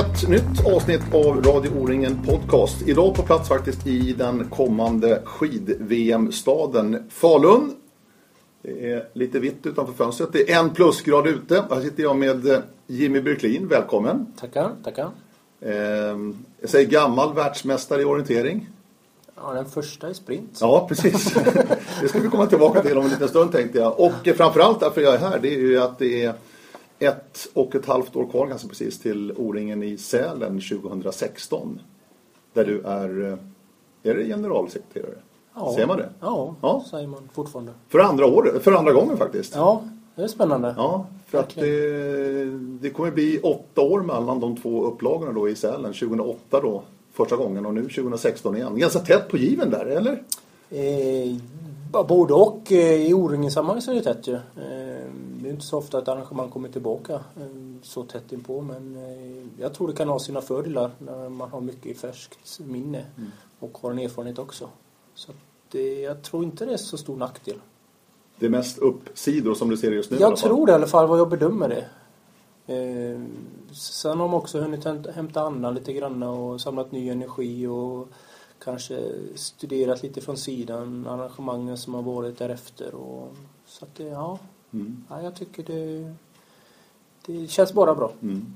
Ett nytt avsnitt av Radio O-ringen Podcast. Idag på plats faktiskt i den kommande skid-VM-staden Falun. Det är lite vitt utanför fönstret. Det är en plusgrad ute. Här sitter jag med Jimmy Byrklin. Välkommen. Tackar, tackar. Eh, jag säger gammal världsmästare i orientering. Ja, den första i sprint. Ja, precis. Det ska vi komma tillbaka till om en liten stund tänkte jag. Och framförallt därför jag är här, det är ju att det är ett och ett halvt år kvar ganska precis till O-ringen i Sälen 2016. Där du är, är det generalsekreterare? Ja. Ser man det? Ja, Ja. säger man fortfarande. För andra, året, för andra gången faktiskt. Ja, det är spännande. Ja, för att det, det kommer bli åtta år mellan de två upplagorna då i Sälen. 2008 då första gången och nu 2016 igen. Ganska tätt på given där, eller? Eh, både och. Eh, I O-ringen-sammanhang så är det tätt ju. Eh, är inte så ofta att arrangemang kommer tillbaka eh, så tätt inpå. Men eh, jag tror det kan ha sina fördelar när man har mycket i färskt minne. Och har en erfarenhet också. Så det, jag tror inte det är så stor nackdel. Det är mest uppsidor som du ser just nu Jag tror det i alla fall, vad jag bedömer det. Eh, sen har man också hunnit hämta andan lite grann och samlat ny energi och kanske studerat lite från sidan arrangemangen som har varit därefter. Och, så att det, ja, Mm. ja, jag tycker det, det känns bara bra. Mm.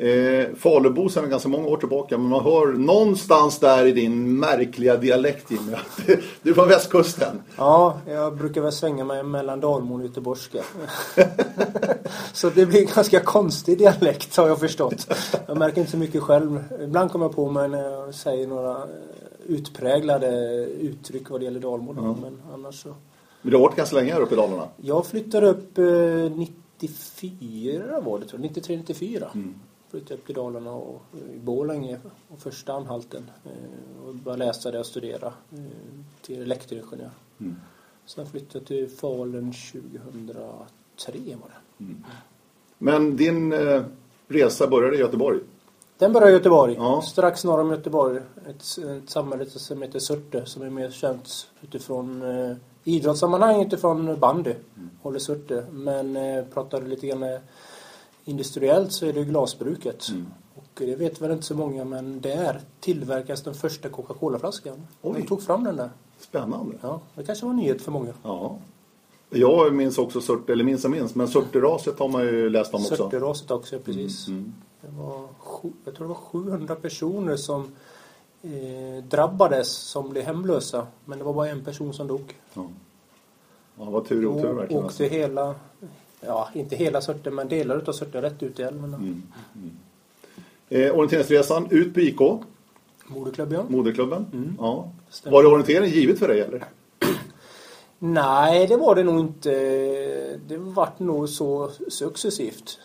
Eh, Falubo sedan ganska många år tillbaka men man hör någonstans där i din märkliga dialekt Jimmy att du är från västkusten. Ja, jag brukar väl svänga mig mellan dalmål och göteborgska. så det blir en ganska konstig dialekt har jag förstått. Jag märker inte så mycket själv. Ibland kommer jag på mig när jag säger några utpräglade uttryck vad det gäller dalmål. Men annars så. Men du har varit ganska länge här uppe i Dalarna. Jag flyttade upp eh, 94 var det tror jag. 93-94. Mm. Flyttade upp till Dalarna och eh, i Borlänge och första anhalten. Eh, och började läsa där och studera eh, till elektringenjör. Mm. Sen flyttade jag till Falun 2003 var det. Men din eh, resa började i Göteborg. Den började i Göteborg. Ja. Strax norr om Göteborg. Ett, ett samhälle som heter Surte som är mer känt utifrån eh, idrottssammanhang utifrån bandy. Håller Surte. Men eh, pratar du lite grann industriellt så är det glasbruket. Mm. Och det vet väl inte så många men där tillverkas den första Coca-Cola-flaskan. De tog fram den där. Spännande. Ja, det kanske var en nyhet för många. Ja. Jag minns också Surte, eller minns och minns, men Surte-raset har man ju läst om också. Surte-raset också, precis. Mm. Det var, jag tror det var 700 personer som eh, drabbades som blev hemlösa. Men det var bara en person som dog. Ja. Ja, vad tur och otur verkligen. åkte Alltså. hela, ja inte hela Surte men delar utav Surte rätt ut i älven. Mm. Eh, orienteringsresan ut på IK, Moderklubb ja. moderklubben. Mm. Ja. Stämmer. Var det orientering givet för dig eller? Nej, det var det nog inte. Det vart nog så successivt.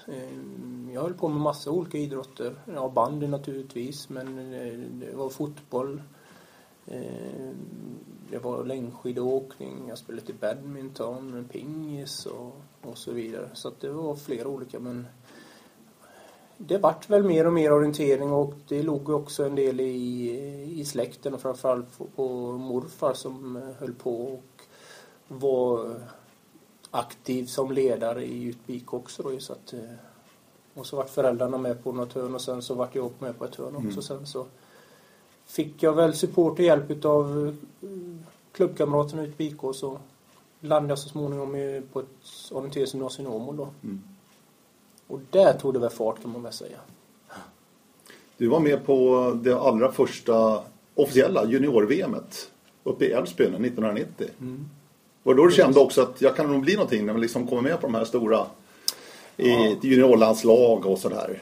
Jag höll på med massa olika idrotter. Ja, bandy naturligtvis, men eh, det var fotboll. Eh, det var längdskidåkning, jag spelade lite badminton, pingis och, och så vidare. Så att det var flera olika, men det vart väl mer och mer orientering och det låg också en del i, i släkten och framförallt på, morfar som eh, höll på och var aktiv som ledare i Utbik också då så att, och så vart föräldrarna med på något hörn och sen så vart jag med på ett hörn också Mm. sen så fick jag väl support och hjälp av klubbkamraterna i Utbik och så landade jag så småningom på ett orienteringsgymnasium i Åmål då. Mm. Och där tog det väl fart kan man väl säga. Du var med på det allra första officiella junior-VMet uppe i Älvsbyn 1990. Mm. Var då du kände också att jag kan nog bli någonting när man liksom kommer med på de här stora i ett juniorlandslag och sådär?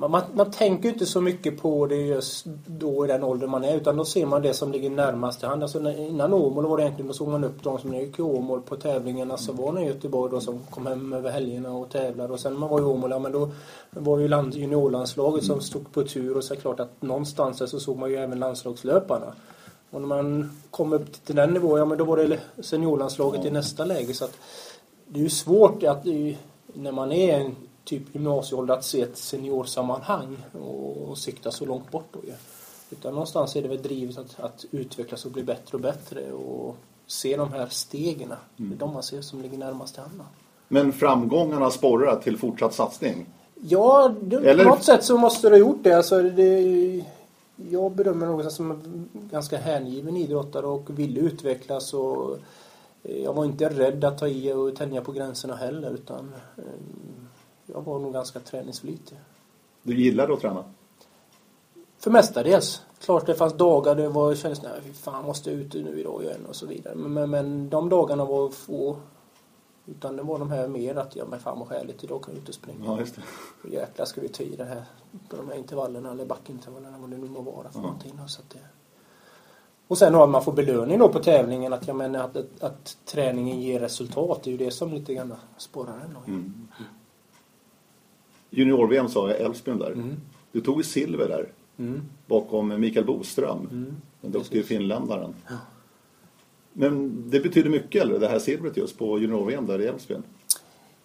Man, man, man tänker inte så mycket på det just då i den åldern man är utan då ser man det som ligger närmast till hand. Alltså när, innan Åmål var det egentligen, då såg man upp de som gick i Åmål på tävlingarna som var nere i Göteborg då som kom hem över helgerna och tävlade och sen när man var i Åmål, ja men då var det ju land, juniorlandslaget som stod på tur och så är det klart att någonstans där så såg man ju även landslagslöparna. Och när man kom upp till den nivån, ja men då var det seniorlandslaget i nästa läge så att det är ju svårt att när man är en typ gymnasieålder att se ett seniorsammanhang och, och sikta så långt bort då ju. Utan någonstans är det väl drivet att, att utvecklas och bli bättre och bättre och se de här stegen. Det är de man ser som ligger närmast till handen. Men framgångarna sporrar till fortsatt satsning. Ja, det, Eller- på något sätt så måste du ha gjort det. Alltså, det jag bedömer nog som en ganska hängiven idrottare och ville utvecklas. Och jag var inte rädd att ta i och tänja på gränserna heller utan eh, jag var nog ganska träningsflitig. Du gillar att träna? För mestadels. Klart det fanns dagar det var, kändes nej fy fan måste jag ut nu idag igen och så vidare. Men, men, men de dagarna var få. Utan det var de här mer att ja men fan vad härligt idag kan jag ut och springa. Ja, just det. Jäklar ska vi ta i det här på de här intervallerna eller backintervallerna vad det nu må vara för Ja. någonting. då, Så att det... Och sen har man får belöning då på tävlingen att jag menar att, att, att träningen ger resultat. Det är ju det som lite grann sporrar en då. Mm. Junior-VM sa jag, Älvsbyn där. Mm. Du tog ju silver där Mm. bakom Mikael Boström, Mm. den duktige finländaren. Ja. Men det betyder mycket, eller? Det här silvret just på junior-VM där i Älvsbyn?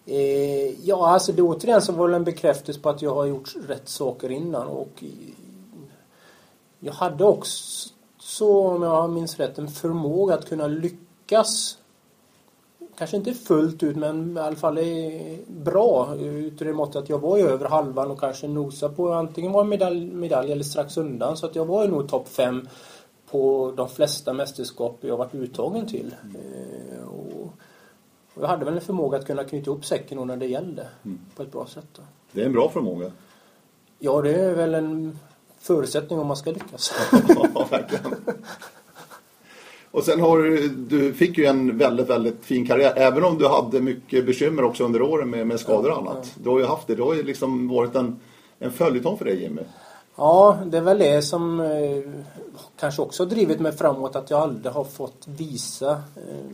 Eh, ja, alltså det återigen så var det en bekräftelse på att jag har gjort rätt saker innan och jag hade också, så om jag minns rätt, en förmåga att kunna lyckas Kanske inte fullt ut men i alla fall bra ut i det måttet att jag var ju över halvan och kanske nosade på antingen var medalj, medalj eller strax undan så att jag var ju nog topp fem på de flesta mästerskap jag varit uttagen till. Eh, och, jag hade väl en förmåga att kunna knyta ihop säcken när det gällde Mm. på ett bra sätt. Då. Det är en bra förmåga. Ja, det är väl en förutsättning om man ska lyckas. ja, verkligen. Och sen har du, du fick ju en väldigt, väldigt fin karriär. Även om du hade mycket bekymmer också under åren med, med skador och annat. Du har ju haft det. Det har ju liksom varit en, en följetong för dig Jimmy. Ja, det är väl det som eh, kanske också har drivit mig framåt att jag aldrig har fått visa eh,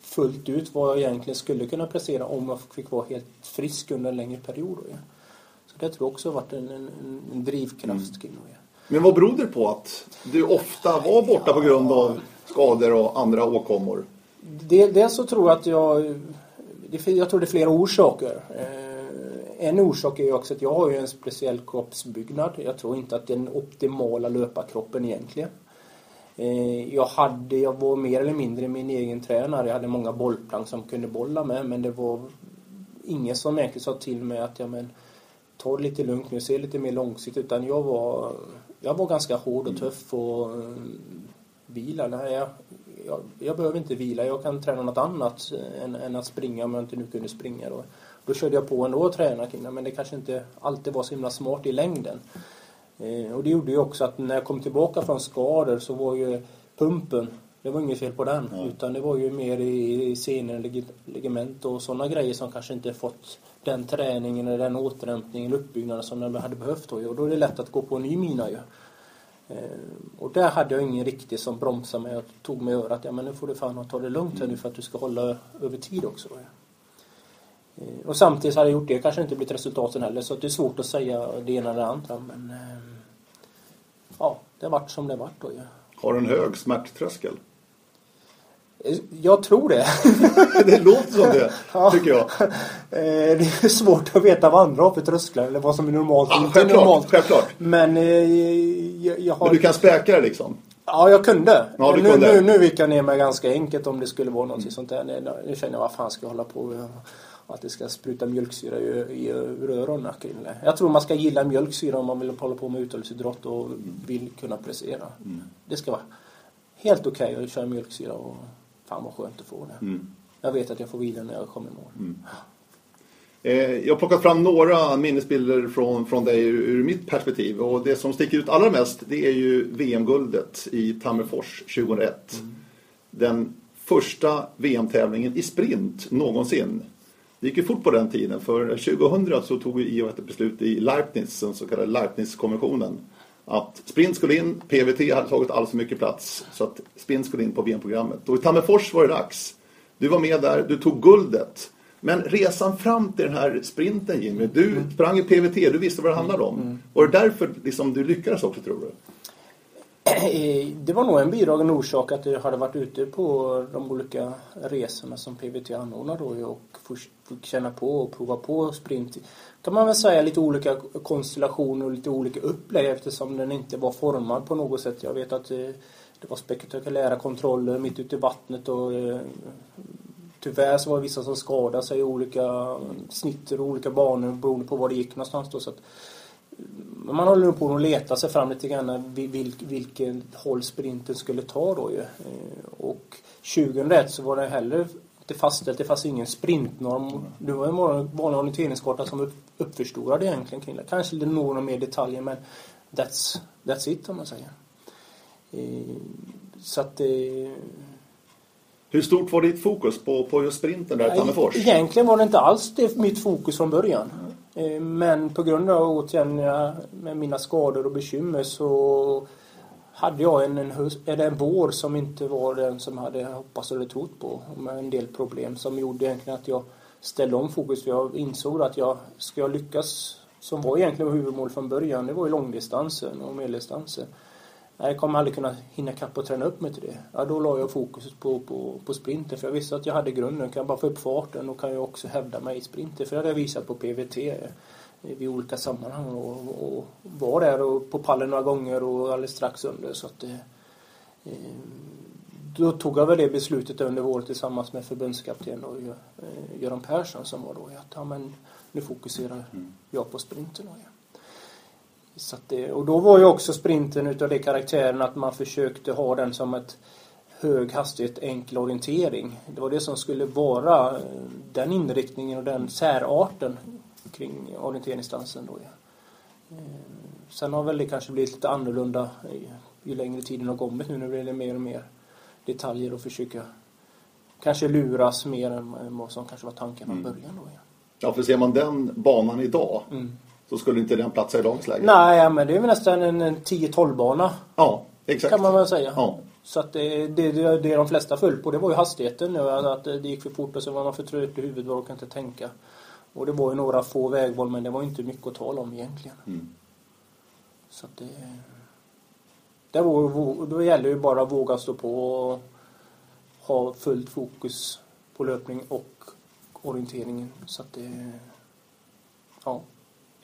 fullt ut vad jag egentligen skulle kunna prestera om jag fick vara helt frisk under en längre period. Då, ja. Så det tror jag också har varit en, en, en drivkraft kring det. Men vad beror det på att du ofta var borta på grund av skador och andra åkommor? Dels så tror jag att jag... Jag tror det är flera orsaker. Eh, En orsak är ju också att jag har ju en speciell kroppsbyggnad. Jag tror inte att det är den optimala löparkroppen egentligen. Eh, Jag, hade, jag var mer eller mindre min egen tränare. Jag hade många bollplank som kunde bolla med men det var ingen som egentligen sa till mig att ja, men, ta det lite lugnt nu, se lite mer långsiktigt. Utan jag var, jag var ganska hård och tuff och eh, vila. Nej, jag, jag, jag behöver inte vila. Jag kan träna något annat eh, än, än att springa om jag inte nu kunde springa. Då, då körde jag på ändå och tränade kring det. Men det kanske inte alltid var så himla smart i längden. Eh, och det gjorde ju också att när jag kom tillbaka från skador så var ju pumpen, det var inget fel på den. Nej. Utan det var ju mer i, senor, lig- ligament och sådana grejer som kanske inte fått den träningen eller den återhämtningen, uppbyggnaden som den hade behövt. Då, ju. och då är det lätt att gå på en ny mina ju. Eh, och där hade jag ingen riktig som bromsade mig och tog mig i örat. Ja men nu får du fan ta det lugnt här nu för att du ska hålla över tid också. Då, ja. Eh, Och samtidigt hade jag gjort det kanske inte blivit resultaten heller så det är svårt att säga det ena eller det andra. Men eh, ja, det har varit som det har varit då ja. Har du en hög smärttröskel? Jag tror det. det låter som det, Ja. tycker jag. Eh, Det är svårt att veta vad andra har för trösklar eller vad som är normalt och Ja, inte självklart, normalt. självklart. Men eh, jag, jag har... Men du kan späka det liksom? Ja, jag kunde. Ja, du nu, kunde. Nu, nu gick jag ner mig ganska enkelt om det skulle vara något sånt där. Nu, känner jag vad fan ska jag hålla på med? Att det ska spruta mjölksyra i, i öronen. kring det. Jag tror man ska gilla mjölksyra om man vill hålla på med uthållighetsidrott och vill kunna prestera. Mm. Det ska vara helt okej att köra mjölksyra och fan vad skönt att få det. Mm. Jag vet att jag får vila när jag kommer i mål. Eh, Jag har plockat fram några minnesbilder från, från dig ur, ur mitt perspektiv. Och det som sticker ut allra mest det är ju VM-guldet i Tammerfors 2001. Den första VM-tävlingen i sprint någonsin. Det gick ju fort på den tiden. För 2000 så tog ju IOF ett beslut i Leibniz, den så kallade Leibniz-konventionen. Att sprint skulle in, PVT hade tagit alldeles för mycket plats. Så att sprint skulle in på VM-programmet. Och i Tammerfors var det dags. Du var med där, du tog guldet. Men resan fram till den här sprinten Jimmy, du sprang i PVT, du visste vad det handlade om. Var det därför liksom, du lyckades också tror du? Det var nog en bidragande orsak att jag hade varit ute på de olika resorna som PVT anordnar då och fick- känna på och prova på sprint. Kan man väl säga lite olika konstellationer och lite olika upplägg eftersom den inte var formad på något sätt. Jag vet att eh, det var spektakulära kontroller mitt ute i vattnet och eh, tyvärr så var det vissa som skadade sig i olika snitter och olika banor beroende på var det gick någonstans då. Så att, man håller nog på att leta sig fram lite grann vil, vilken håll sprinten skulle ta då ju. Eh, och 2001 så var det heller inte fastställt, det fanns ingen sprintnorm. Det var en vanlig orienteringskarta som uppförstorade egentligen kring det. Kanske några mer detaljer men that's, that's it om man säger. Eh, så att det... Hur stort var ditt fokus på, på just sprinten där i Tammerfors? Egentligen var det inte alls det mitt fokus från början. Eh, men på grund av återigen med mina skador och bekymmer så hade jag en, en, höst, eller en vår som inte var den som jag hade hoppats eller trott på. Med en del problem som gjorde egentligen att jag ställde om fokus. För jag insåg att jag, ska jag lyckas, som var egentligen huvudmål från början, det var ju långdistansen och medeldistansen. Jag kommer aldrig kunna hinna kapp och träna upp mig till det. Ja, då la jag fokus på, på, på sprinten för jag visste att jag hade grunden. Kan jag bara få upp farten och kan jag också hävda mig i sprinten. För det hade jag visat på PVT vid olika sammanhang och, och var där och på pallen några gånger och alldeles strax under. Så att, eh, då tog jag väl det beslutet under våren tillsammans med förbundskapten och eh, Göran Persson som var då att ja, men nu fokuserar mm. jag på sprinten. Och, ja. Så det, och då var ju också sprinten utav det karaktären att man försökte ha den som ett hög hastighet, enkel orientering. Det var det som skulle vara eh, den inriktningen och den särarten kring orienteringsdansen. Då. Eh, sen har väl det kanske blivit lite annorlunda ju längre tiden har kommit nu. Nu blir det mer och mer detaljer och försöka kanske luras mer än vad som kanske var tanken från mm. början. Då, ja. ja, för ser man den banan idag mm så skulle inte den platsa i dagens läge. Nej, men det är väl nästan en, en 10-12 bana. Ja, exakt. Kan man väl säga. Ja. Så att det, det, det, det de flesta föll på det var ju hastigheten. Att det gick för fort och så var man för trött i huvudet och orkade inte tänka. Och det var ju några få vägval men det var inte mycket att tala om egentligen. Mm. Så att det... Det var, då gäller ju bara att våga stå på och ha fullt fokus på löpning och orienteringen. Så att det... Ja.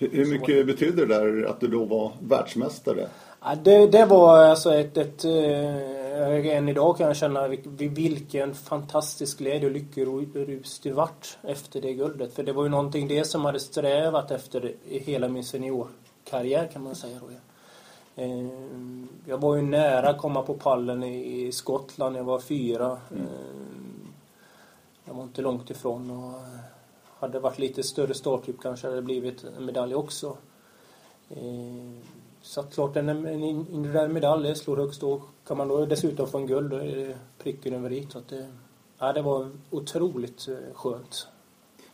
Hur mycket betyder det där att du då var världsmästare? Ja, det, det var alltså ett, ett äh, än idag kan jag känna vilken fantastisk glädje och lyckorus det vart efter det guldet. För det var ju någonting det som hade strävat efter i hela min seniorkarriär kan man säga. Då. Eh, jag var ju nära att komma på pallen i Skottland, jag var fyra. Mm. Jag var inte långt ifrån. Och, hade det varit lite större startgrupp kanske hade det blivit en medalj också. Eh, så att klart, en, en individuell medalj slår högst då. Kan man då dessutom få en guld, då är det pricken över i. Det, ja, det var otroligt eh, skönt.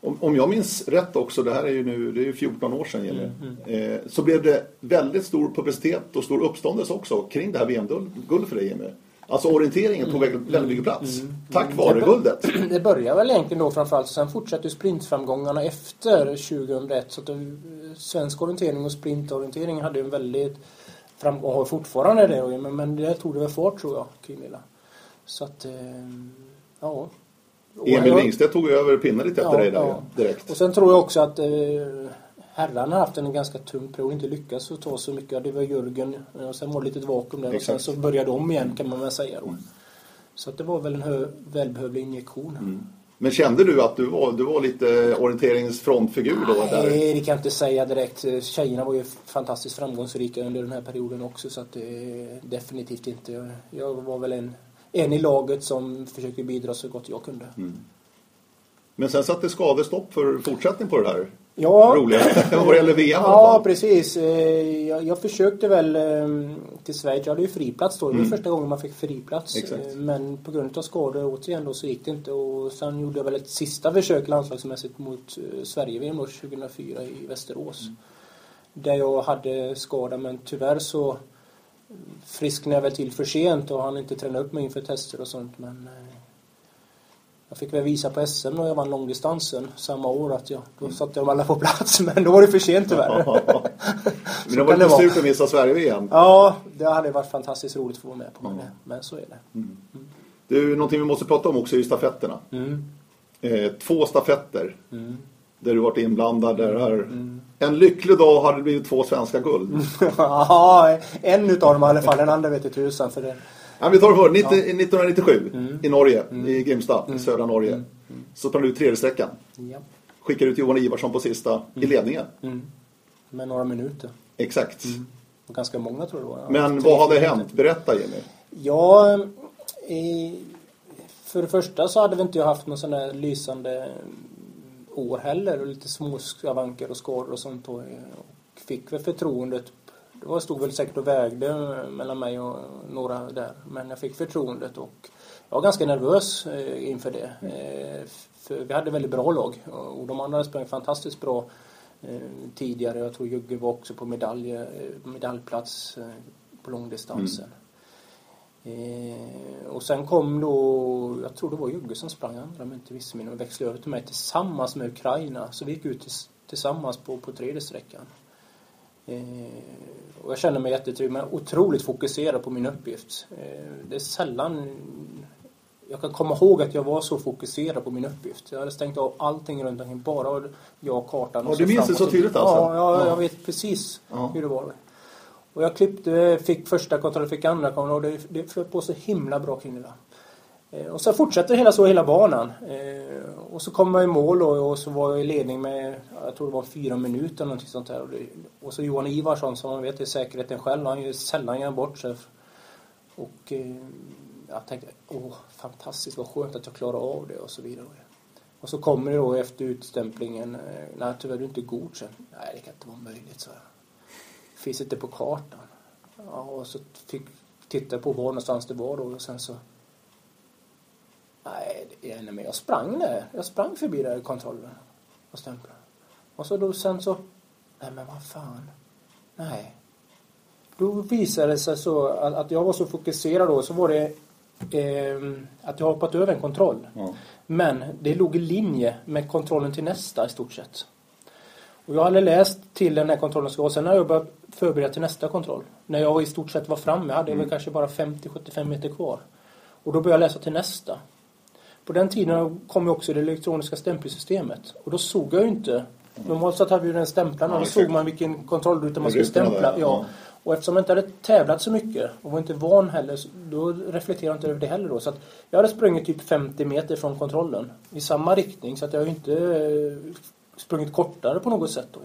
Om, om jag minns rätt också, det här är ju nu det är 14 år sedan Jenny, mm, mm. Eh, så blev det väldigt stor publicitet och stor uppståndelse också kring det här VM-guldet för dig Jimmy. Alltså orienteringen tog mm. väldigt mycket plats. Mm. Tack vare det guldet. Det började väl egentligen då framförallt. Sen fortsatte sprintframgångarna efter 2001. Så att svensk orientering och sprintorientering hade en väldigt framgång. Har fortfarande det. Men, men det tog det väl fart tror jag kring det. Så att, eh, ja. Emil Wingstedt tog över pinnen lite efter ja, dig där ja. direkt. Och sen tror jag också att eh, herrarna har haft en ganska tung period, inte lyckats ta så mycket. Det var Jörgen och sen var det lite vakuum där Exakt. och sen så började de igen kan man väl säga då. Mm. Så att det var väl en välbehövlig injektion. Mm. Men kände du att du var, du var lite orienteringsfrontfigur då? Nej, där? det kan jag inte säga direkt. Tjejerna var ju fantastiskt framgångsrika under den här perioden också så att det definitivt inte. Jag var väl en, en i laget som försökte bidra så gott jag kunde. Mm. Men sen satte skadestopp för fortsättning på det där? Ja. roliga. Vad gäller VM Ja, precis. Eh, jag, jag, försökte väl ehm, till Schweiz. Jag hade ju friplats då. Det var mm. första gången man fick friplats. Exakt. Eh, men på grund av skador återigen då så gick det inte. Och sen gjorde jag väl ett sista försök landslagsmässigt mot eh, Sverige-VM 2004 i Västerås. Mm. Där jag hade skada men tyvärr så frisknade jag väl till för sent och hann inte träna upp mig inför tester och sånt. Men jag fick väl visa på SM när jag vann långdistansen samma år att jag, då satte de alla på plats men då var det för sent tyvärr. men det var lite surt att missa Sverige-VM. Ja, det hade varit fantastiskt roligt att få vara med på. Mm. Men så är det. Mm. Mm. Du, någonting vi måste prata om också är stafetterna. Mm. Eh, två stafetter. Mm. Där du varit inblandad. Där här. Mm. En lycklig dag hade det blivit två svenska guld. ja, en utav dem i alla fall. Den andra vet jag tusan. För det, Ja, vi tar det för 1997 mm. i Norge, mm. i Grimstad, i mm. södra Norge. Mm. Så tar du ut tredje sträckan. Ja. Skickar ut Johan Ivarsson på sista i ledningen. Mm. Med några minuter. Exakt. Och ganska många tror jag var. Ja, Men vad hade fyra hänt? Berätta Jimmy. Ja, i, för det första så hade vi inte haft någon sån där lysande år heller och lite små skavanker och skador och sånt. Och, och fick väl förtroendet. Det var stod väl säkert och vägde mellan mig och några där. Men jag fick förtroendet och jag var ganska nervös eh, inför det. Eh, för vi hade väldigt bra lag och de andra sprang fantastiskt bra eh, tidigare. Jag tror Jugge var också på medalj, medaljplats på långdistansen. Eh, och sen kom då, jag tror det var Jugge som sprang andra men inte visste min och växlade över till mig tillsammans med Ukraina. Så vi gick ut tills, tillsammans på, på tredje sträckan. Eh, och jag kände mig jättetrygg men otroligt fokuserad på min uppgift. Eh, det är sällan jag kan komma ihåg att jag var så fokuserad på min uppgift. Jag hade stängt av allting runt omkring, bara jag och kartan. Och du minns det så tydligt alltså? Ja, ja, Ja. jag vet precis Ja. hur det var. Och jag klippte, fick första kontrollen, fick andra kontrollen och det, det flöt på så himla bra kring det där. Eh, och så fortsätter hela så hela banan. Eh, och så kom jag i mål och, och så var jag i ledning med, jag tror det var fyra minuter eller någonting sånt där. Och, det, och så Johan Ivarsson som man vet är säkerheten själv, han gör sällan gör bort sig. Och eh, jag tänkte, åh fantastiskt vad skönt att jag klarar av det och så vidare. Och så kommer det då efter utstämplingen, nej tyvärr du är inte godkänd. Nej det kan inte vara möjligt så jag. Finns inte på kartan. Ja, och så fick titta på var någonstans det var då och sen så Nej, det är- nej, men jag sprang där. Jag sprang förbi där kontrollen och stämplade. Och så då sen så, nej men vad fan. Nej. Då visade det sig så att, att jag var så fokuserad då så var det ehm, att jag hoppat över en kontroll. Ja. Men det låg i linje med kontrollen till nästa i stort sett. Och jag hade läst till den här kontrollen ska vara. Sen har jag börjat förbereda till nästa kontroll. När jag i stort sett var framme hade jag väl kanske bara 50-75 meter kvar. Och då började jag läsa till nästa. På den tiden kom ju också det elektroniska stämpelsystemet. Och då såg jag ju inte. Normalt sett hade vi den stämplarna Ja, och då såg man vilken kontrollruta man skulle stämpla. ja. Och eftersom jag inte hade tävlat så mycket och var inte van heller, då reflekterade jag inte över det heller då. Så att jag hade sprungit typ 50 meter från kontrollen i samma riktning så att jag har inte eh, sprungit kortare på något sätt då.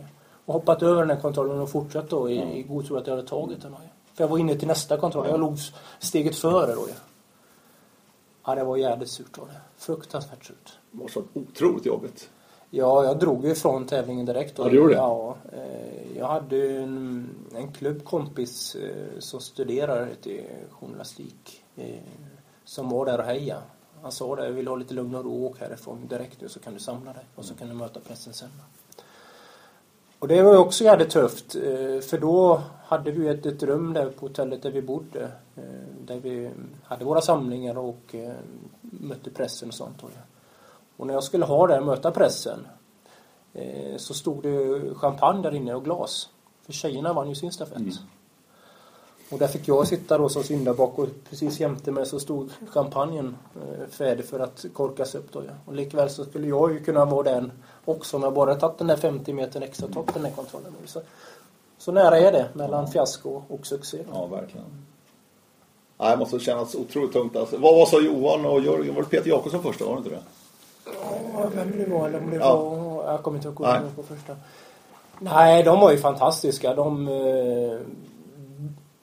Och hoppat över den här kontrollen och fortsatt då i, i god tro att jag hade tagit den. Då. För jag var inne till nästa kontroll. Jag låg steget före då. Ja, det var jävligt surt var det. Fruktansvärt surt. Det var så otroligt jobbigt. Ja, jag drog ju ifrån tävlingen direkt. Då. Ja, du gjorde det? Ja, eh, jag hade en, en klubbkompis eh, som studerar till journalistik eh, som var där och hejade. Han sa det, jag vill ha lite lugn och ro, åk härifrån direkt nu så kan du samla dig och så kan du möta pressen sen. Och det var ju också jävligt tufft eh, för då hade vi ett, ett rum där på hotellet där vi bodde eh, där vi hade våra samlingar och eh, mötte pressen och sånt. Och när jag skulle ha det, möta pressen, så stod det champagne där inne och glas. För tjejerna vann ju sin stafett. Mm. Och där fick jag sitta då som syndabock och precis jämte mig så stod champagnen eh, färdig för att korkas upp då. Ja. Och likväl så skulle jag ju kunna vara den också om jag bara tagit den där 50 metern extra och tagit den här kontrollen. Så, så nära är det mellan fiasko och succé. då. Ja, verkligen. Ja, det måste kännas otroligt tungt. Alltså. Vad, vad sa Johan och Jörgen? Var det Peter Jakobsson första? Var det inte det? Ja, vem det var eller om det Ja. var... Jag kommer inte ihåg Nej. på första. Nej, de var ju fantastiska. De, eh,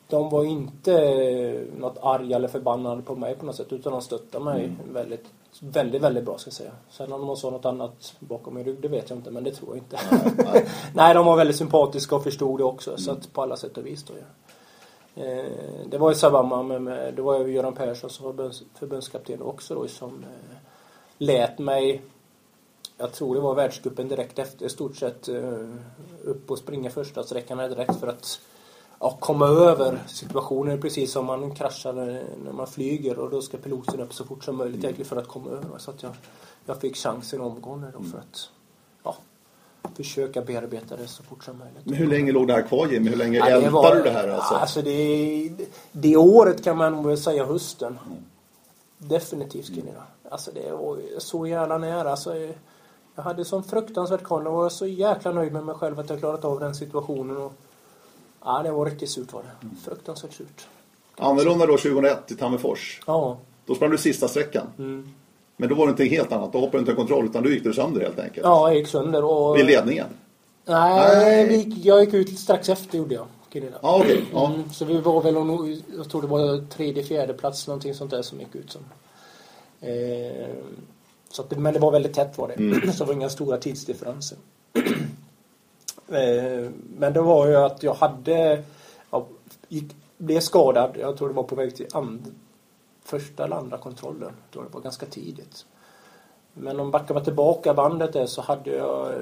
de var inte något arga eller förbannade på mig på något sätt utan de stöttade mig Mm. väldigt, väldigt, väldigt bra ska jag säga. Sen om de sa något annat bakom min rygg, det vet jag inte men det tror jag inte. Nej. Nej, de var väldigt sympatiska och förstod det också så Mm. att på alla sätt och vis då ja. Eh, Det var i samband med, med det var ju Göran Persson som var förbunds- förbundskapten också då som eh, lät mig jag tror det var världscupen direkt efter i stort sett eh, upp och springa första sträckan direkt för att ja, komma över situationen precis som man kraschar när man flyger och då ska piloten upp så fort som möjligt egentligen för att komma över. Så att jag, jag fick chansen omgående då för att ja, försöka bearbeta det så fort som möjligt. Men hur länge låg det här kvar Jimmy? Hur länge Ja, ältade du det här alltså? Alltså det, det året kan man väl säga hösten. Definitivt skulle jag. Alltså det var så jävla nära. Alltså, jag hade sån fruktansvärt koll och var så jäkla nöjd med mig själv att jag klarat av den situationen. Och, ja, det var riktigt surt var det. Fruktansvärt surt. Annorlunda då 2001 i Tammerfors. Ja. Då sprang du sista sträckan. Mm. Men då var det inte helt annat. Då hoppade du inte kontroll utan du gick du sönder helt enkelt. Ja, jag gick sönder och... Vid ledningen? Nej, Nej. gick- jag gick ut strax efter gjorde jag. Ja, okej. Ja. Mm, så vi var väl jag tror det var tredje, fjärde plats någonting sånt där som gick ut som. Eh, så att men det var väldigt tätt var det. Mm. så det var inga stora tidsdifferenser. eh, men det var ju att jag hade, ja, gick, blev skadad, jag tror det var på väg till and, första eller andra kontrollen. Jag tror det var ganska tidigt. Men om backar tillbaka bandet där så hade jag eh,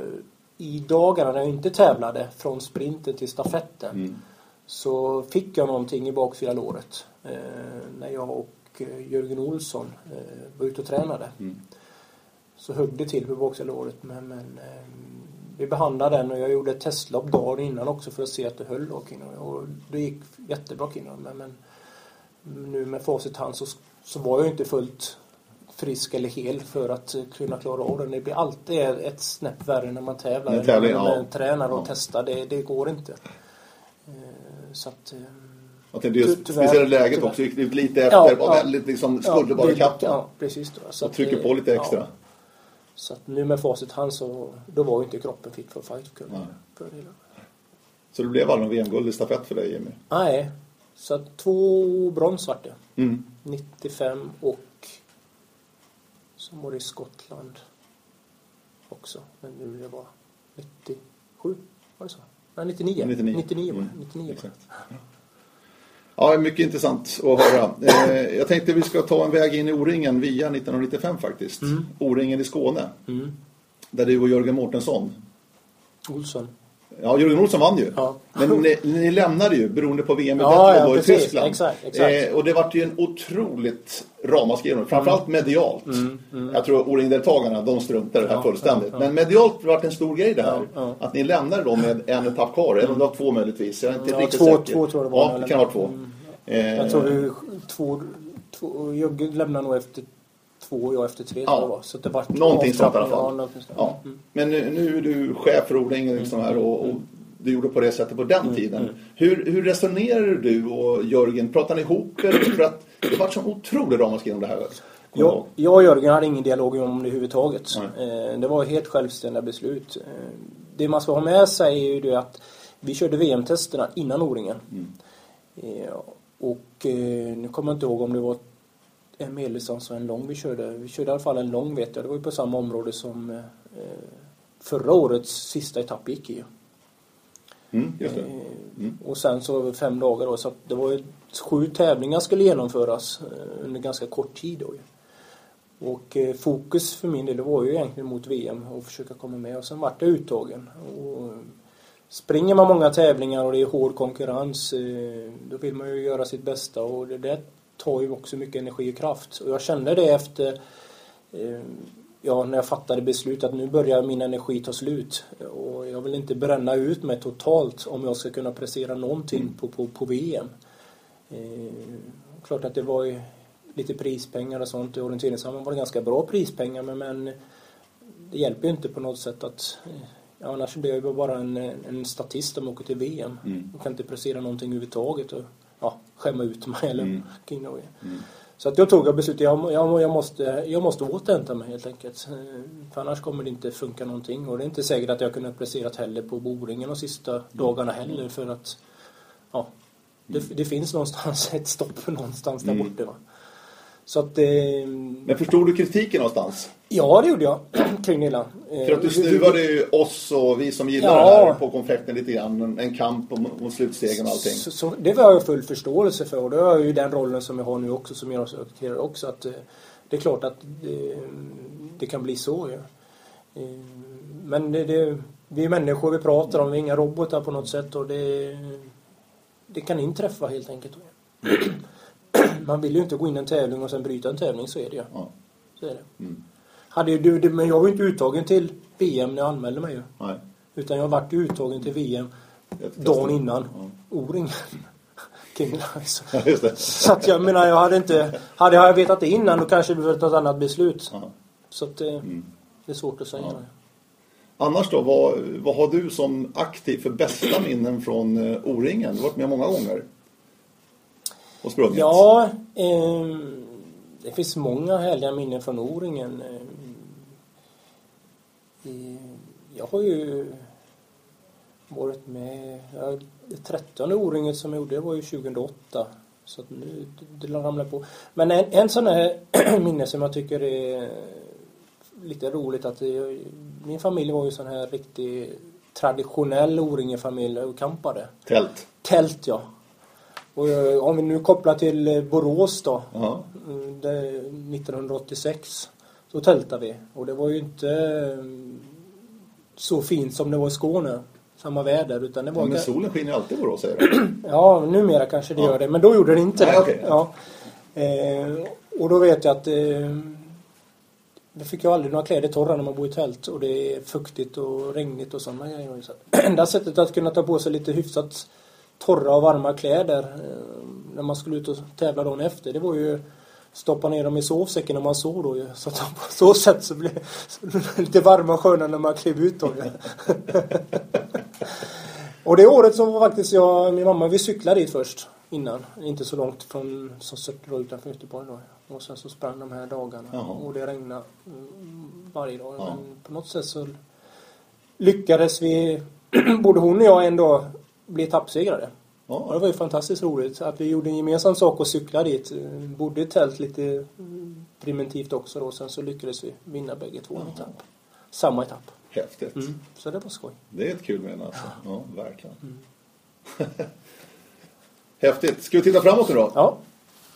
i dagarna när jag inte tävlade från sprinten till stafetten Mm. så fick jag någonting i baksida låret eh, när jag och eh, Jörgen Olsson eh, var ute och tränade. Mm. Så högg det till på baksida låret men, men eh, vi behandlade den och jag gjorde ett testlopp dagen innan också för att se att det höll då och det gick jättebra kring men, men nu med facit hand så, så var jag inte fullt frisk eller hel för att kunna klara av den. Det blir alltid ett snäpp värre när man tävlar. När tävling, när man ja. tränar och Ja. testar. Det, det går inte. Eh, Så att... eh, Jag tänkte just, Ty- tyvärr, speciellt läget tyvärr. också, gick lite efter, Ja, ja. väldigt liksom, skulle bara det- ikapp. Ja, precis. Då. Så Och att, trycker på lite extra. Så att nu med facit hand så då var ju inte kroppen fit för fight. För det. Så det blev aldrig VM-guld i stafett för dig Jimmy? Nej, så att två brons vart det. Mm. 95 och så var det i Skottland också. Men nu är det bara 97, var det så? Nej, 99. 99. 99 var det. Mm, 99 var det. Exakt. Ja, mycket intressant att höra. Eh, jag tänkte vi ska ta en väg in i O-ringen via 1995 faktiskt. Mm. O-ringen i Skåne. Mm. Där du och Jörgen Mårtensson. Olsson. Ja, Jörgen Olsson vann ju. Ja. Men ni, ni lämnade ju beroende på VM i Ja, ja, i. Tyskland. Exakt, exakt. Eh, och det vart ju en otroligt ramaskri. Framförallt medialt. Mm, mm. Jag tror O-ringdeltagarna, de struntade i det här Ja, fullständigt. ja. Men medialt vart det en stor grej det här. Att ni lämnade då med en etapp kvar. Eller om det var två möjligtvis. Jag är inte riktigt två- säker. två tror jag det var. Ja, det kan vara två. Mm. Eh, Jag tror det är två, två jag lämnar nog efter två jag efter tre Ja. det var. Så det var Någonting sånt i alla fall. Ja. Mm. Men nu, nu är du chef för O-ringen liksom här och, och du gjorde på det sättet på den Mm, tiden. Hur, hur resonerar du och Jörgen? Pratar ni ihop er? För att det var så otrolig ramaskri om det här. Jag Jag, och Jörgen hade ingen dialog om det överhuvudtaget. Eh, Det var helt självständiga beslut. Eh, Det man ska ha med sig är ju det att vi körde VM-testerna innan O-ringen. Mm. Eh, Och nu kommer jag inte ihåg om det var en medeldistans och en lång vi körde. Vi körde i alla fall en lång vet jag. Det var ju på samma område som eh, förra årets sista etapp gick i. Mm, det. Eh, Mm. Och sen så var det fem dagar då, så det var ju sju tävlingar skulle genomföras eh, under ganska kort tid då. Och eh, fokus för min del det var ju egentligen mot VM och försöka komma med och sen vart det uttagen. Och, springer man många tävlingar och det är hård konkurrens då vill man ju göra sitt bästa och det där tar ju också mycket energi och kraft. Och jag kände det efter eh, ja, när jag fattade beslut att nu börjar min energi ta slut. Och jag vill inte bränna ut mig totalt om jag ska kunna prestera någonting på, på, på VM. Eh, klart att det var ju lite prispengar och sånt. I orienteringssammanhang var det ganska bra prispengar men, men det hjälper ju inte på något sätt att eh, ja, annars blir jag ju bara en, en statist om jag åker till VM. Mm. Jag kan inte prestera någonting överhuvudtaget och ja, skämma ut mig eller Mm. kring. Mm. Så att jag tog ett beslut, jag, jag, jag, måste, jag måste återhämta mig helt enkelt. Eh, För annars kommer det inte funka någonting. Och det är inte säkert att jag kunde presterat heller på boringen de sista dagarna heller för att ja, det, det finns någonstans ett stopp någonstans där Mm. borta. Va? Så att eh, Men förstod du kritiken någonstans? ja, det gjorde jag kring det hela. Eh, För att du vi- snuvade ju oss och vi som gillar Ja. det här på konfekten lite grann. En- En kamp om, om slutstegen och allting. Så, så, det har jag full förståelse för och det har jag ju den rollen som jag har nu också som jag sekreterare också att eh, det är klart att det, det kan bli så ju. Eh, Men det, det, vi är människor vi pratar om, vi är inga robotar på något sätt och det, det kan inträffa helt enkelt. Man vill ju inte gå in i en tävling och sen bryta en tävling, så är det ju. Ja. Så är det. Mm. Hade ju, det- men jag var ju inte uttagen till VM när jag anmälde mig ju. Nej. Utan jag vart uttagen till VM dagen innan. Ja. O-ringen. King Lies. Så att jag menar, jag hade inte... Hade jag vetat det innan då kanske det blivit något annat beslut. Ja. Så att det, Mm. det är svårt att säga. Ja. Annars då, vad, vad har du som aktiv för bästa minnen från eh, O-ringen? Du har varit med många gånger. Och sprungit. Ja, ehm, det finns många härliga minnen från O-ringen. Jag har ju varit med, det trettonde O-ringet som jag gjorde var ju 2008. Så att nu, det ramlar på. Men en, en sån här minne som jag tycker är lite roligt att det, min familj var ju sån här riktig traditionell O-ringefamilj och campade. Tält? Tält ja. Och eh, om vi nu kopplar till eh, Borås då. Ja. Mm, det, 1986. Så tältade vi. Och det var ju inte eh, så fint som det var i Skåne. Samma väder. Utan det var ja, men solen skiner ju alltid i Borås säger du. ja, numera kanske det ja. gör det. Men då gjorde det inte Nej, det. Okay. Ja. Eh, och då vet jag att eh, det fick jag aldrig några kläder torra när man bor i tält och det är fuktigt och regnigt och sådana grejer. Så enda sättet att kunna ta på sig lite hyfsat torra och varma kläder eh, när man skulle ut och tävla dagen efter det var ju stoppa ner dem i sovsäcken när man sov då ju. Så att på så sätt så blev lite varma och sköna när man klev ut då Och det året så var faktiskt jag min mamma, vi cyklade dit först innan. Inte så långt från som Sörte utanför Göteborg då. Och sen så sprang de här dagarna Jaha. och det regnade mm, varje dag. Ja. Men på något sätt så lyckades vi, både hon och jag dag, bli etappsegrare. Och det Ja. var ju fantastiskt roligt att vi gjorde en gemensam sak och cyklade dit. Bodde i tält lite mm, primitivt också då. Sen så lyckades vi vinna bägge två en etapp. Samma etapp. Häftigt. Mm. Så det var skoj. Det är ett kul minne alltså. Ja, verkligen. Häftigt. Ska vi titta framåt nu då? Ja.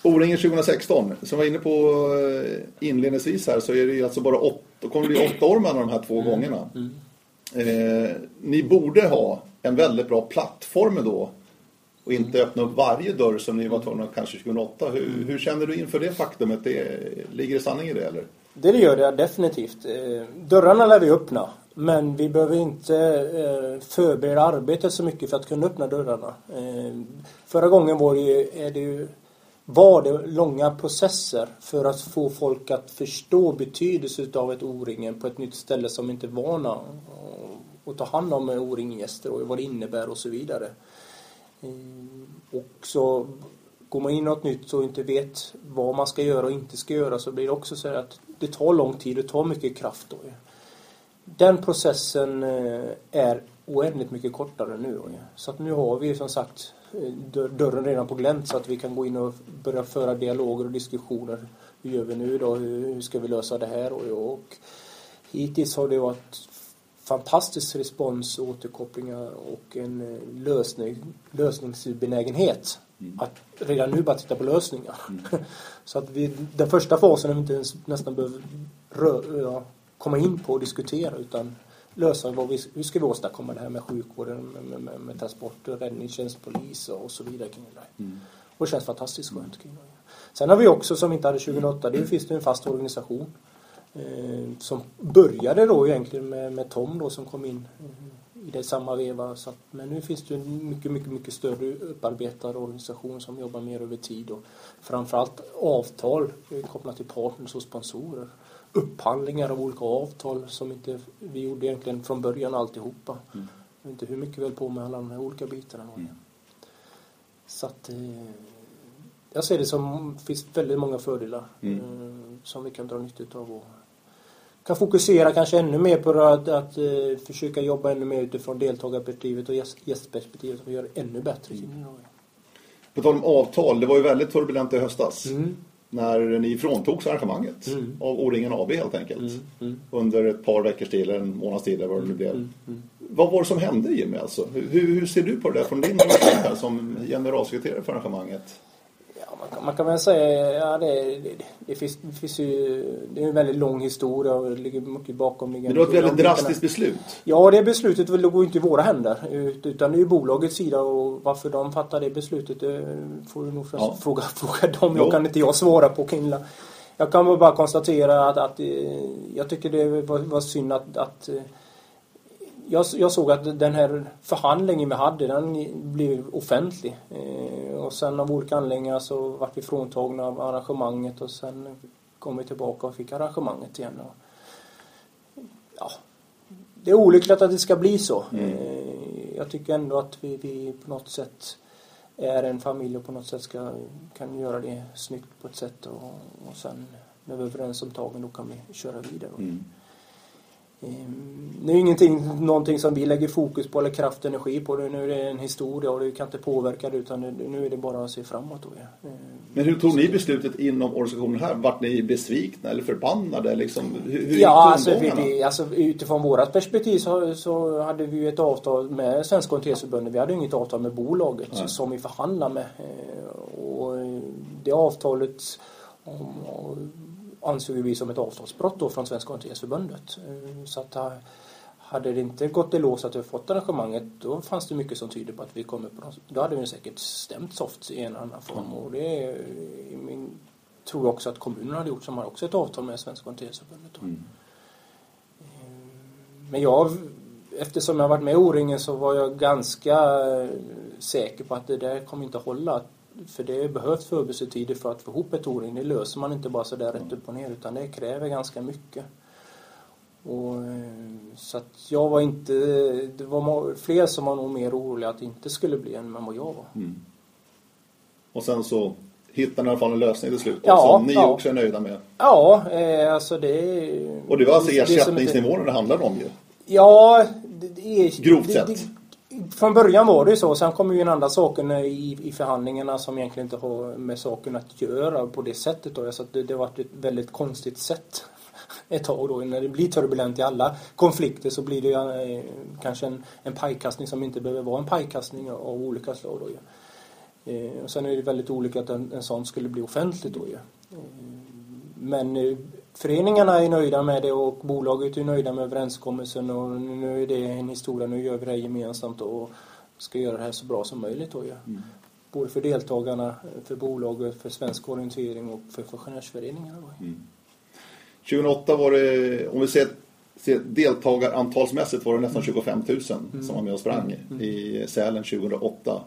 O-ringen 2016. Som jag var inne på eh, inledningsvis här så är det ju alltså bara åtta, då kommer det bli åtta år mellan de här två gångerna. Eh, ni borde ha en väldigt bra plattform då och inte öppna upp varje dörr som ni var tvungna kanske 2008. Hur, hur känner du inför det faktumet? Det, ligger det sanning i det eller? Det gör det definitivt. Eh, Dörrarna lär vi öppna. Men vi behöver inte eh, förbereda arbetet så mycket för att kunna öppna dörrarna. Eh, Förra gången var det ju, är det ju, var det långa processer för att få folk att förstå betydelsen av ett O-ringen på ett nytt ställe som inte är vana och ta hand om O-ringgäster och vad det innebär och så vidare. Eh, och så går man in i något nytt och inte vet vad man ska göra och inte ska göra så blir det också så att det tar lång tid och tar mycket kraft då. Den processen eh, är oändligt mycket kortare nu. då. Så att nu har vi som sagt eh, dörren redan på glänt så att vi kan gå in och börja föra dialoger och diskussioner. Hur gör vi nu då? Hur ska vi lösa det här? Och hittills har det varit fantastisk respons och återkopplingar och en eh, lösning, lösningsbenägenhet. Att redan nu bara titta på lösningar. Så att vi, den första fasen har vi inte ens nästan behöver rö, ja, komma in på och diskutera utan lösa vad vi, hur ska vi åstadkomma det här med sjukvården, med, med, med, transporter, räddningstjänst, polis och, så vidare kring det där. Och det känns fantastiskt skönt kring det. Sen har vi också, som vi inte hade 2008, det finns det en fast organisation som började då egentligen med, med Tom då som kom in eh, i det samma veva. Så att, men nu finns det en mycket, mycket, mycket större upparbetad organisation som jobbar mer över tid och framförallt avtal eh, kopplat till partners och sponsorer. Upphandlingar av olika avtal som inte vi gjorde egentligen från början alltihopa. Vet inte hur mycket vi höll på med alla de här olika bitarna. Så att eh, jag ser det som finns väldigt många fördelar Mm. eh, som vi kan dra nytta av och kan fokusera kanske ännu mer på att, att eh, försöka jobba ännu mer utifrån deltagarperspektivet och gäst, gästperspektivet och göra det ännu bättre. Mm. På tal om avtal, det var ju väldigt turbulent i höstas. Mm. När ni fråntogs arrangemanget Mm. av O-ringen AB helt enkelt. Mm. Mm. Under ett par veckors tid, eller en månads tid eller vad det nu blev. Mm. Mm. Vad var det som hände Jimmy alltså? Hur, hur ser du på det där från din här som generalsekreterare för arrangemanget? Man, kan, man kan väl säga ja, det, det, det, finns, det finns ju det är en väldigt lång historia och det ligger mycket bakom. Men det var ett väldigt drastiskt beslut. Ja, det beslutet ju inte i våra händer. ut- Utan det är ju bolagets sida och varför de fattar det beslutet det får du nog Ja. fråga, fråga dem. Jag kan inte jag svara på Kinla. Jag kan bara konstatera att, att eh, jag tycker det var, var synd att, att eh, jag, jag såg att den här förhandlingen vi hade den blev offentlig. Eh, och sen av olika anledningar så vart vi fråntagna av arrangemanget och sen kom vi tillbaka och fick arrangemanget igen. Och, ja, det är olyckligt att det ska bli så. Mm. Eh, Jag tycker ändå att vi, vi på något sätt är en familj och på något sätt ska, kan göra det snyggt på ett sätt och, och sen när vi är överens om tagen då kan vi köra vidare. Mm. Ehm, Det är ingenting, någonting som vi lägger fokus på eller kraft och energi på. Nu är det en historia och du kan inte påverka det utan nu är det bara att se framåt. Då, ja. Ehm, Men hur tog ni beslutet inom organisationen här? Vart ni besvikna eller förbannade? Liksom, hur, Ja, alltså, vi, alltså utifrån vårat perspektiv så, så hade vi ju ett avtal med Svenska Orienteringsförbundet. Vi hade ju inget avtal med bolaget Nej. som vi förhandlade med. Eh, Och det avtalet om, ansåg vi som ett avtalsbrott då från Svenska Orienteringsförbundet. Eh, Så att ha- hade det inte gått i lås att vi fått arrangemanget då fanns det mycket som tyder på att vi kommer på något, Då hade vi säkert stämt soft i en annan form. Och det är, min, tror jag också att kommunen hade gjort som har också ett avtal med Svenska Orienteringsförbundet. Mm. Men jag, eftersom jag varit med i O-ringen så var jag ganska eh, säker på att det där kommer inte hålla. För det behövs förberedelsetider för att få ihop ett O-ring. Det löser man inte bara så där rätt upp och ner utan det kräver ganska mycket. Och, eh, så att jag var inte, det var fler som var nog mer oroliga att det inte skulle bli än vad jag var. Mm. Och sen så hittade ni i alla fall en lösning till slut. Ja, som ni ja. också är nöjda med. Ja, eh, alltså det... Och det var alltså det ersättningsnivåerna det handlade om ju. Ja, det, det. Grovt det, sett. Från början var det ju så. Sen kommer ju en andra saker i, i förhandlingarna som egentligen inte har med saken att göra på det sättet. Då. Så att det, det har varit ett väldigt konstigt sätt ett tag då. När det blir turbulent i alla konflikter så blir det eh, kanske en, en pajkastning som inte behöver vara en pajkastning av, olika slag. Då, ja. Eh, och sen är det väldigt olika att en, en sån skulle bli offentlig då ju. Eh, men eh, föreningarna är nöjda med det och bolaget är nöjda med överenskommelsen och nu är det en historia, nu gör vi det här gemensamt och ska göra det här så bra som möjligt då ju. Mm. Både för deltagarna, för bolaget, för svensk orientering och för funktionärsföreningarna. Mm. 2008 var det, om vi ser, deltagarantalsmässigt var det nästan 25 000 som var med och sprang i Sälen 2008.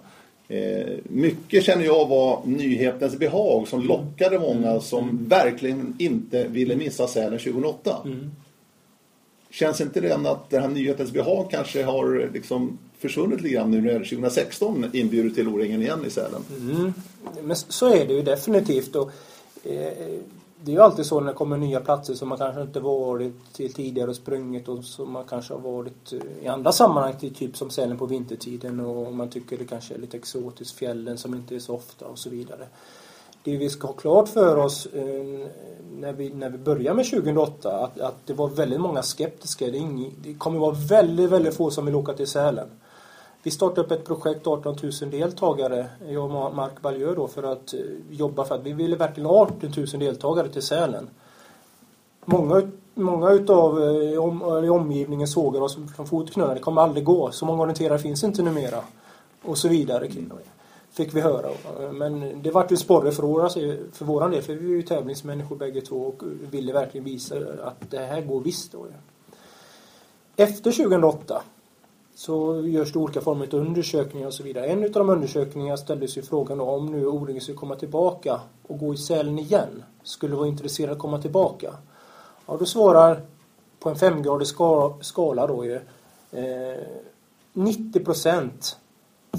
Eh, mycket känner jag var nyhetens behag som lockade många som verkligen inte ville missa Sälen 2008. Mm. Känns inte det än att det här nyhetens behag kanske har liksom försvunnit lite grann nu när 2016 inbjuder till O-ringen igen i Sälen? Mm. Men så är det ju definitivt. Och, eh, det är ju alltid så när det kommer nya platser som man kanske inte varit till tidigare och sprungit och som man kanske har varit eh, i andra sammanhang till typ som Sälen på vintertiden och man tycker det kanske är lite exotiskt, fjällen som inte är så ofta och så vidare. Det vi ska ha klart för oss eh, när, vi, när vi börjar med 2008 att, att det var väldigt många skeptiska. Det, ing, det kommer vara väldigt, väldigt få som vill åka till Sälen. Vi startade upp ett projekt, 18 000 deltagare, jag och Mark Baljö då, för att eh, jobba för att vi ville verkligen ha 18 000 deltagare till Sälen. Många, många utav eh, om, i omgivningen sågar oss från fotknölarna, det kommer aldrig gå, så många orienterare finns inte numera. Och så vidare. Fick vi höra. Men det vart ju sporre för, våra, alltså, för våran del, för vi är ju tävlingsmänniskor bägge två och ville verkligen visa att det här går visst. Då. Efter 2008 så görs det olika former av undersökningar och så vidare. En av de undersökningarna ställdes ju frågan då, om nu O-ringen skulle komma tillbaka och gå i Sälen igen. Skulle vara intresserad att komma tillbaka. Ja, då svarar på en femgradig skala då ju eh, 90 procent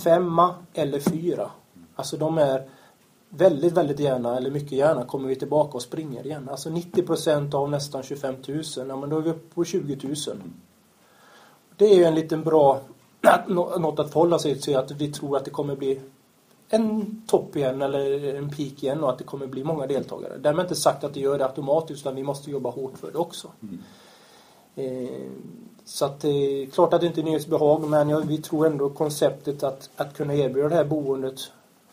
femma eller fyra. Alltså de är väldigt, väldigt gärna, eller mycket gärna, kommer vi tillbaka och springer igen. Alltså 90 procent av nästan 25 000, ja men då är vi uppe på 20 000. Det är ju en liten bra, något att förhålla sig till, att vi tror att det kommer bli en topp igen eller en peak igen och att det kommer bli många deltagare. Därmed inte sagt att det gör det automatiskt utan vi måste jobba hårt för det också. Eh, så att det är klart att det inte är nyhetsbehag men jag, vi tror ändå konceptet att, att kunna erbjuda det här boendet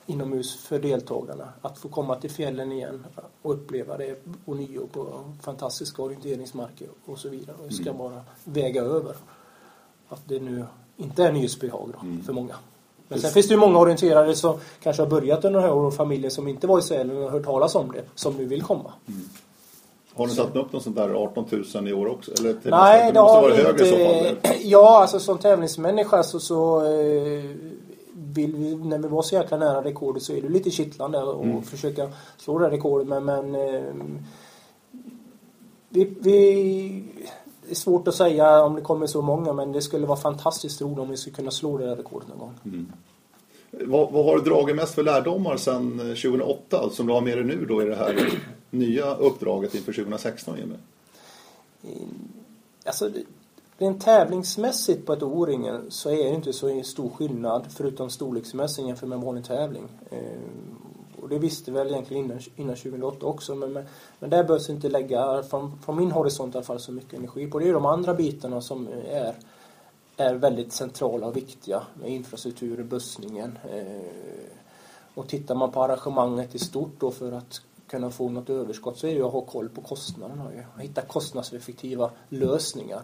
inomhus för deltagarna. Att få komma till fjällen igen och uppleva det ånyo på fantastiska orienteringsmarker och så vidare. Det ska bara väga över att det nu inte är nyhetsbehag då, för många. Men sen finns det ju många orienterare som kanske har börjat under några år och familjer som inte var i Sälen och har hört talas om det, som nu vill komma. Har ni satt upp något sånt där 18 000 i år också? Eller till Nej, nästa? det måste har vi högre i så fall. inte. Ja, alltså som tävlingsmänniska så, så eh, vill vi, när vi var så jäkla nära rekordet så är det lite kittlande att försöka slå det här rekordet. Men, men eh, vi, vi, det är svårt att säga om det kommer så många men det skulle vara fantastiskt roligt om vi skulle kunna slå det här rekordet någon gång. Vad, vad har du dragit mest för lärdomar sedan 2008 som du har med dig nu då i det här nya uppdraget inför 2016 Jimmy? Alltså, rent tävlingsmässigt på ett O-ringen så är det inte så stor skillnad förutom storleksmässigt jämfört med en vanlig tävling. Och det visste väl egentligen innan, innan 2008 också men, men, men där behövs inte lägga, från, från min horisont i alla fall, så mycket energi på. Det är de andra bitarna som är, är väldigt centrala och viktiga med infrastrukturen, bussningen. Eh, och tittar man på arrangemanget i stort då för att kunna få något överskott så är det ju att ha koll på kostnaderna. Att hitta kostnadseffektiva lösningar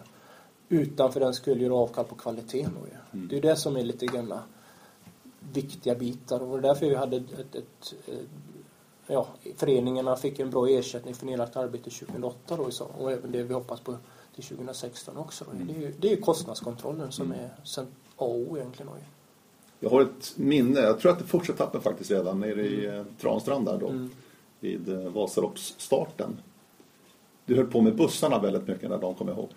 utan för den skulle göra avkall på kvaliteten. Mm. Det är det som är lite grann viktiga bitar och det var därför vi hade ett, ett, ett, ja, föreningarna fick en bra ersättning för nedlagt arbete 2008 då, och även det vi hoppas på till 2016 också. Mm. Det, är ju, det är kostnadskontrollen som mm. är sen A och O egentligen. Jag har ett minne, jag tror att det första etappen faktiskt redan nere i mm. Transtrand där då. Mm. Vid eh, Vasaloppsstarten. Du höll på med bussarna väldigt mycket när de kommer ihåg.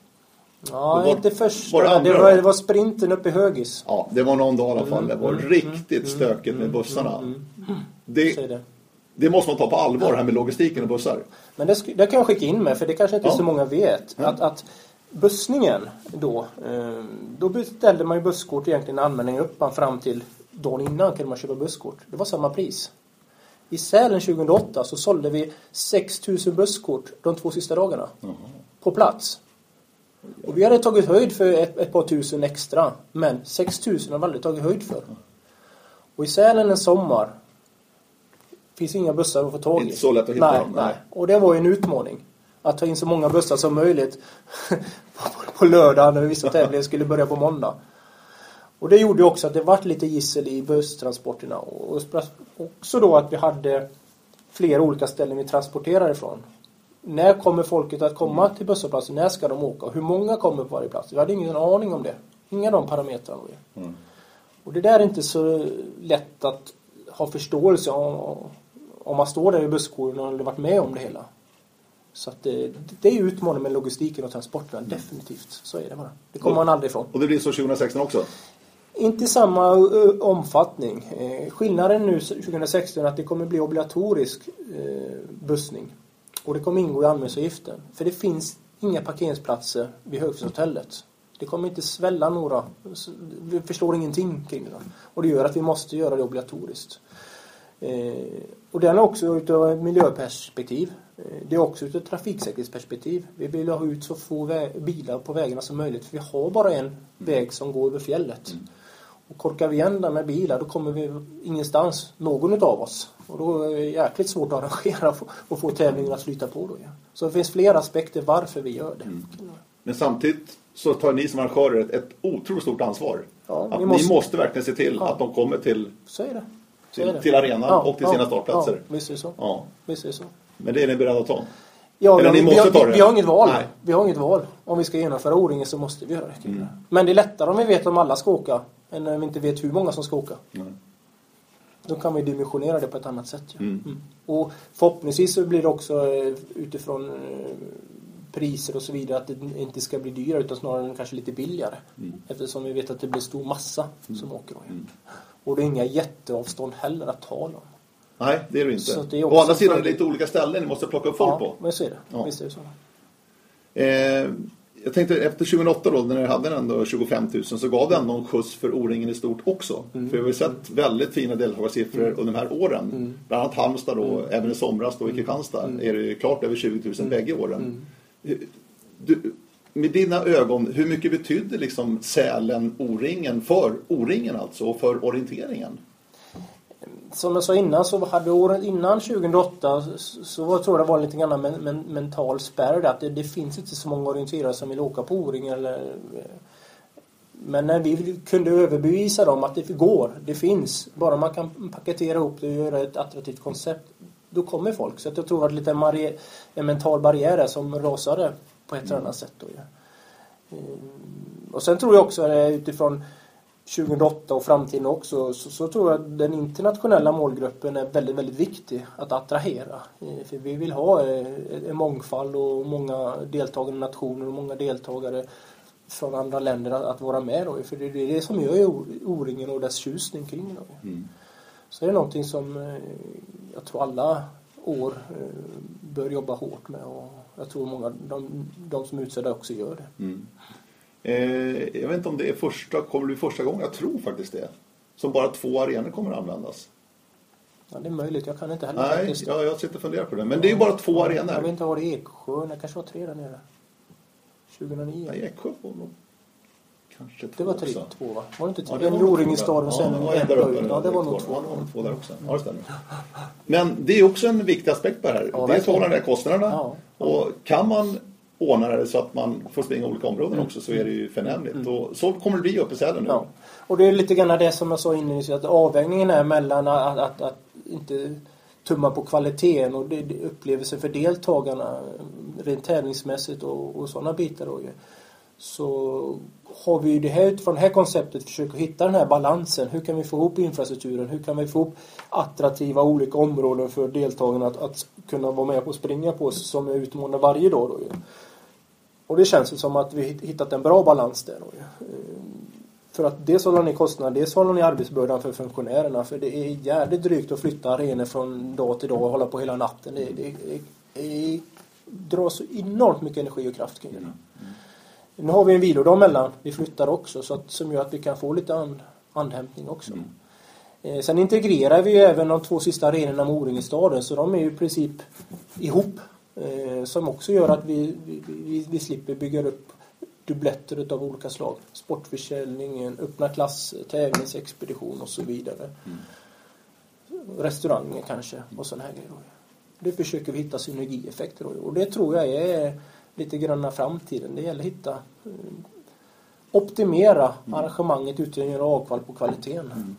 Ja, var, inte första. Var det, var, det var sprinten uppe i Högis. Ja, det var någon dag i alla fall. Det var mm, riktigt mm, stökigt med mm, bussarna. Det, det. måste man ta på allvar, det här med logistiken och bussar. Men det, det kan jag skicka in med, för det kanske inte ja. så många vet. Att, att bussningen då, eh, då beställde man ju busskort egentligen anmälning upp man fram till dagen innan kunde man köpa busskort. Det var samma pris. I Sälen 2008 så sålde vi 6000 busskort de två sista dagarna. Mm. På plats. Och vi hade tagit höjd för ett, ett par tusen extra. Men 6000 har vi aldrig tagit höjd för. Och i Sälen en sommar finns inga bussar att få tag i. Inte så lätt att hitta nej, dem. Nej. Och det var ju en utmaning. Att ta in så många bussar som möjligt på lördag när vissa tävlingar skulle börja på måndag. Och det gjorde också att det vart lite gissel i busstransporterna. Och också då att vi hade flera olika ställen vi transporterade ifrån. När kommer folket att komma till busshållplatsen? När ska de åka? Hur många kommer på varje plats? Vi hade ingen aning om det. Inga av de parametrarna. Mm. Och det där är inte så lätt att ha förståelse om, om man står där i busskåren och har varit med om det hela. Så att det, det är utmaningen med logistiken och transporterna, mm. definitivt. Så är det bara. Det kommer man aldrig ifrån. Och det blir så 2016 också? Inte i samma omfattning. Eh, skillnaden nu 2016 är att det kommer bli obligatorisk eh, bussning. Och det kommer ingå i anmälningsavgiften. För det finns inga parkeringsplatser vid Högfjällshotellet. Det kommer inte svälla några. Vi förstår ingenting kring det. Och det gör att vi måste göra det obligatoriskt. Eh, och den är också utav ett miljöperspektiv. Eh, det är också utav ett trafiksäkerhetsperspektiv. Vi vill ha ut så få bilar på vägarna som möjligt. För vi har bara en väg som går över fjället. Mm. Och korkar vi igen den med bilar då kommer vi ingenstans, någon utav oss. Och då är det jäkligt svårt att arrangera och få tävlingen att flyta på då. Ja. Så det finns flera aspekter varför vi gör det. Mm. Men samtidigt så tar ni som arrangörer ett, ett otroligt stort ansvar. Ja, att måste... Ni måste verkligen se till ja. att de kommer till, så är det. Så till, är det. till arenan ja, och till sina startplatser. Ja, visst är det så. Ja. Visst är så. Men det är ni beredda att ta? Ja, Eller ni måste vi, ta det? Vi har inget val. Nej. Vi har inget val. Om vi ska genomföra O-ringen så måste vi göra det. Mm. Men det är lättare om vi vet om alla ska åka än när vi inte vet hur många som ska åka. Mm. Då kan vi dimensionera det på ett annat sätt. Ja. Mm. Mm. Och förhoppningsvis så blir det också eh, utifrån eh, priser och så vidare att det inte ska bli dyrare utan snarare kanske lite billigare. Mm. Eftersom vi vet att det blir stor massa mm. som åker. Då, ja. Mm. Och det är inga jätteavstånd heller att tala om. Nej, det är det inte. Det är Å andra sidan är det lite olika ställen ni måste plocka upp folk ja, på. men så är det. Ja. Visst är det så. Eh, jag tänkte efter 2008 då när ni hade ändå 25 000 så gav det ändå en skjuts för O-ringen i stort också. Mm. För vi har sett väldigt fina deltagarsiffror mm. under de här åren. Mm. Bland annat Halmstad då, mm. även i somras då i mm. Kristianstad mm. är det klart över 20 000 mm. bägge åren. Du, med dina ögon, hur mycket betydde liksom Sälen O-ringen för O-ringen alltså och för orienteringen? Som jag sa innan så hade året innan 2008 så var, tror jag det var lite grann men, men, mental spärr att det, det, finns inte så många orienterare som vill åka på O-ring eller men när vi kunde överbevisa dem att det går, det finns, bara man kan paketera ihop det och göra ett attraktivt koncept, då kommer folk. Så jag tror att det lite en mental barriär som rasade på ett eller annat sätt. Då, ja. Ehm, och sen tror jag också utifrån 2008 och framtiden också så, så, tror jag att den internationella målgruppen är väldigt, väldigt viktig att attrahera. Eh, för vi vill ha eh, en mångfald och många deltagande nationer och många deltagare från andra länder att, att vara med då. För det är det som gör O-ringen och dess tjusning kring det. Mm. Så det är någonting som eh, jag tror alla år bör jobba hårt med och jag tror många, de, de som är utsedda också gör det. Mm. Eh, jag vet inte om det är första, kommer det bli första gången, jag tror faktiskt det. Som bara två arenor kommer att användas. Ja, det är möjligt, jag kan inte heller Nej, faktiskt. jag, jag sitter och funderar på det. Men det är ju bara två Jag vet arenor. inte vad det är, Eksjö, det kanske var tre där nere. 2009. Nej, Eksjö var nog kanske två det var tre, också. två va? Var det inte Ja, tre? det var en staden och sen ja, en där uppe. Ja, det var nog två. Ja, det var nog två där också. Ja, det stämmer. Men det är också en viktig aspekt på det här. Ja, Dels verkligen. hålla ner kostnaderna. Ja. Och kan man ordna det så att man får springa olika områden också så är det ju förnämligt. Och så kommer det bli uppe i Sälen nu. Mm. Ja. Och det är lite grann det som jag sa inledningsvis, att avvägningen är mellan att, att, att inte tumma på kvaliteten och upplevelsen för deltagarna rent tävlingsmässigt och, och sådana bitar. Då, ju. så har vi ju det här utifrån det här konceptet försökt hitta den här balansen. Hur kan vi få ihop infrastrukturen? Hur kan vi få ihop attraktiva olika områden för deltagarna att, att kunna vara med på och springa på som är utmanande varje dag. Då, ju. Och det känns ju som att vi hitt- hittat en bra balans där. Eh, För att dels hålla ner kostnaderna, dels hålla ner arbetsbördan för funktionärerna. För det är jävligt drygt att flytta arenor från dag till dag och hålla på hela natten. Det, det, det, det drar så enormt mycket energi och kraft kring det. Nu har vi en vilodag mellan, vi flyttar också, så att, som gör att vi kan få lite and, andhämtning också. Eh, sen integrerar vi ju även de två sista arenorna med O-ring i staden, så de är ju i princip ihop. Eh, som också gör att vi, vi, vi, slipper bygga upp dubbletter utav olika slag. Sportförsäljning, öppna klass, tävlingsexpedition och så vidare. Restauranger kanske och sådana här grejer. Det försöker vi hitta synergieffekter och det tror jag är lite grann framtiden. Det gäller att hitta eh, optimera arrangemanget utan att göra avkall på kvaliteten.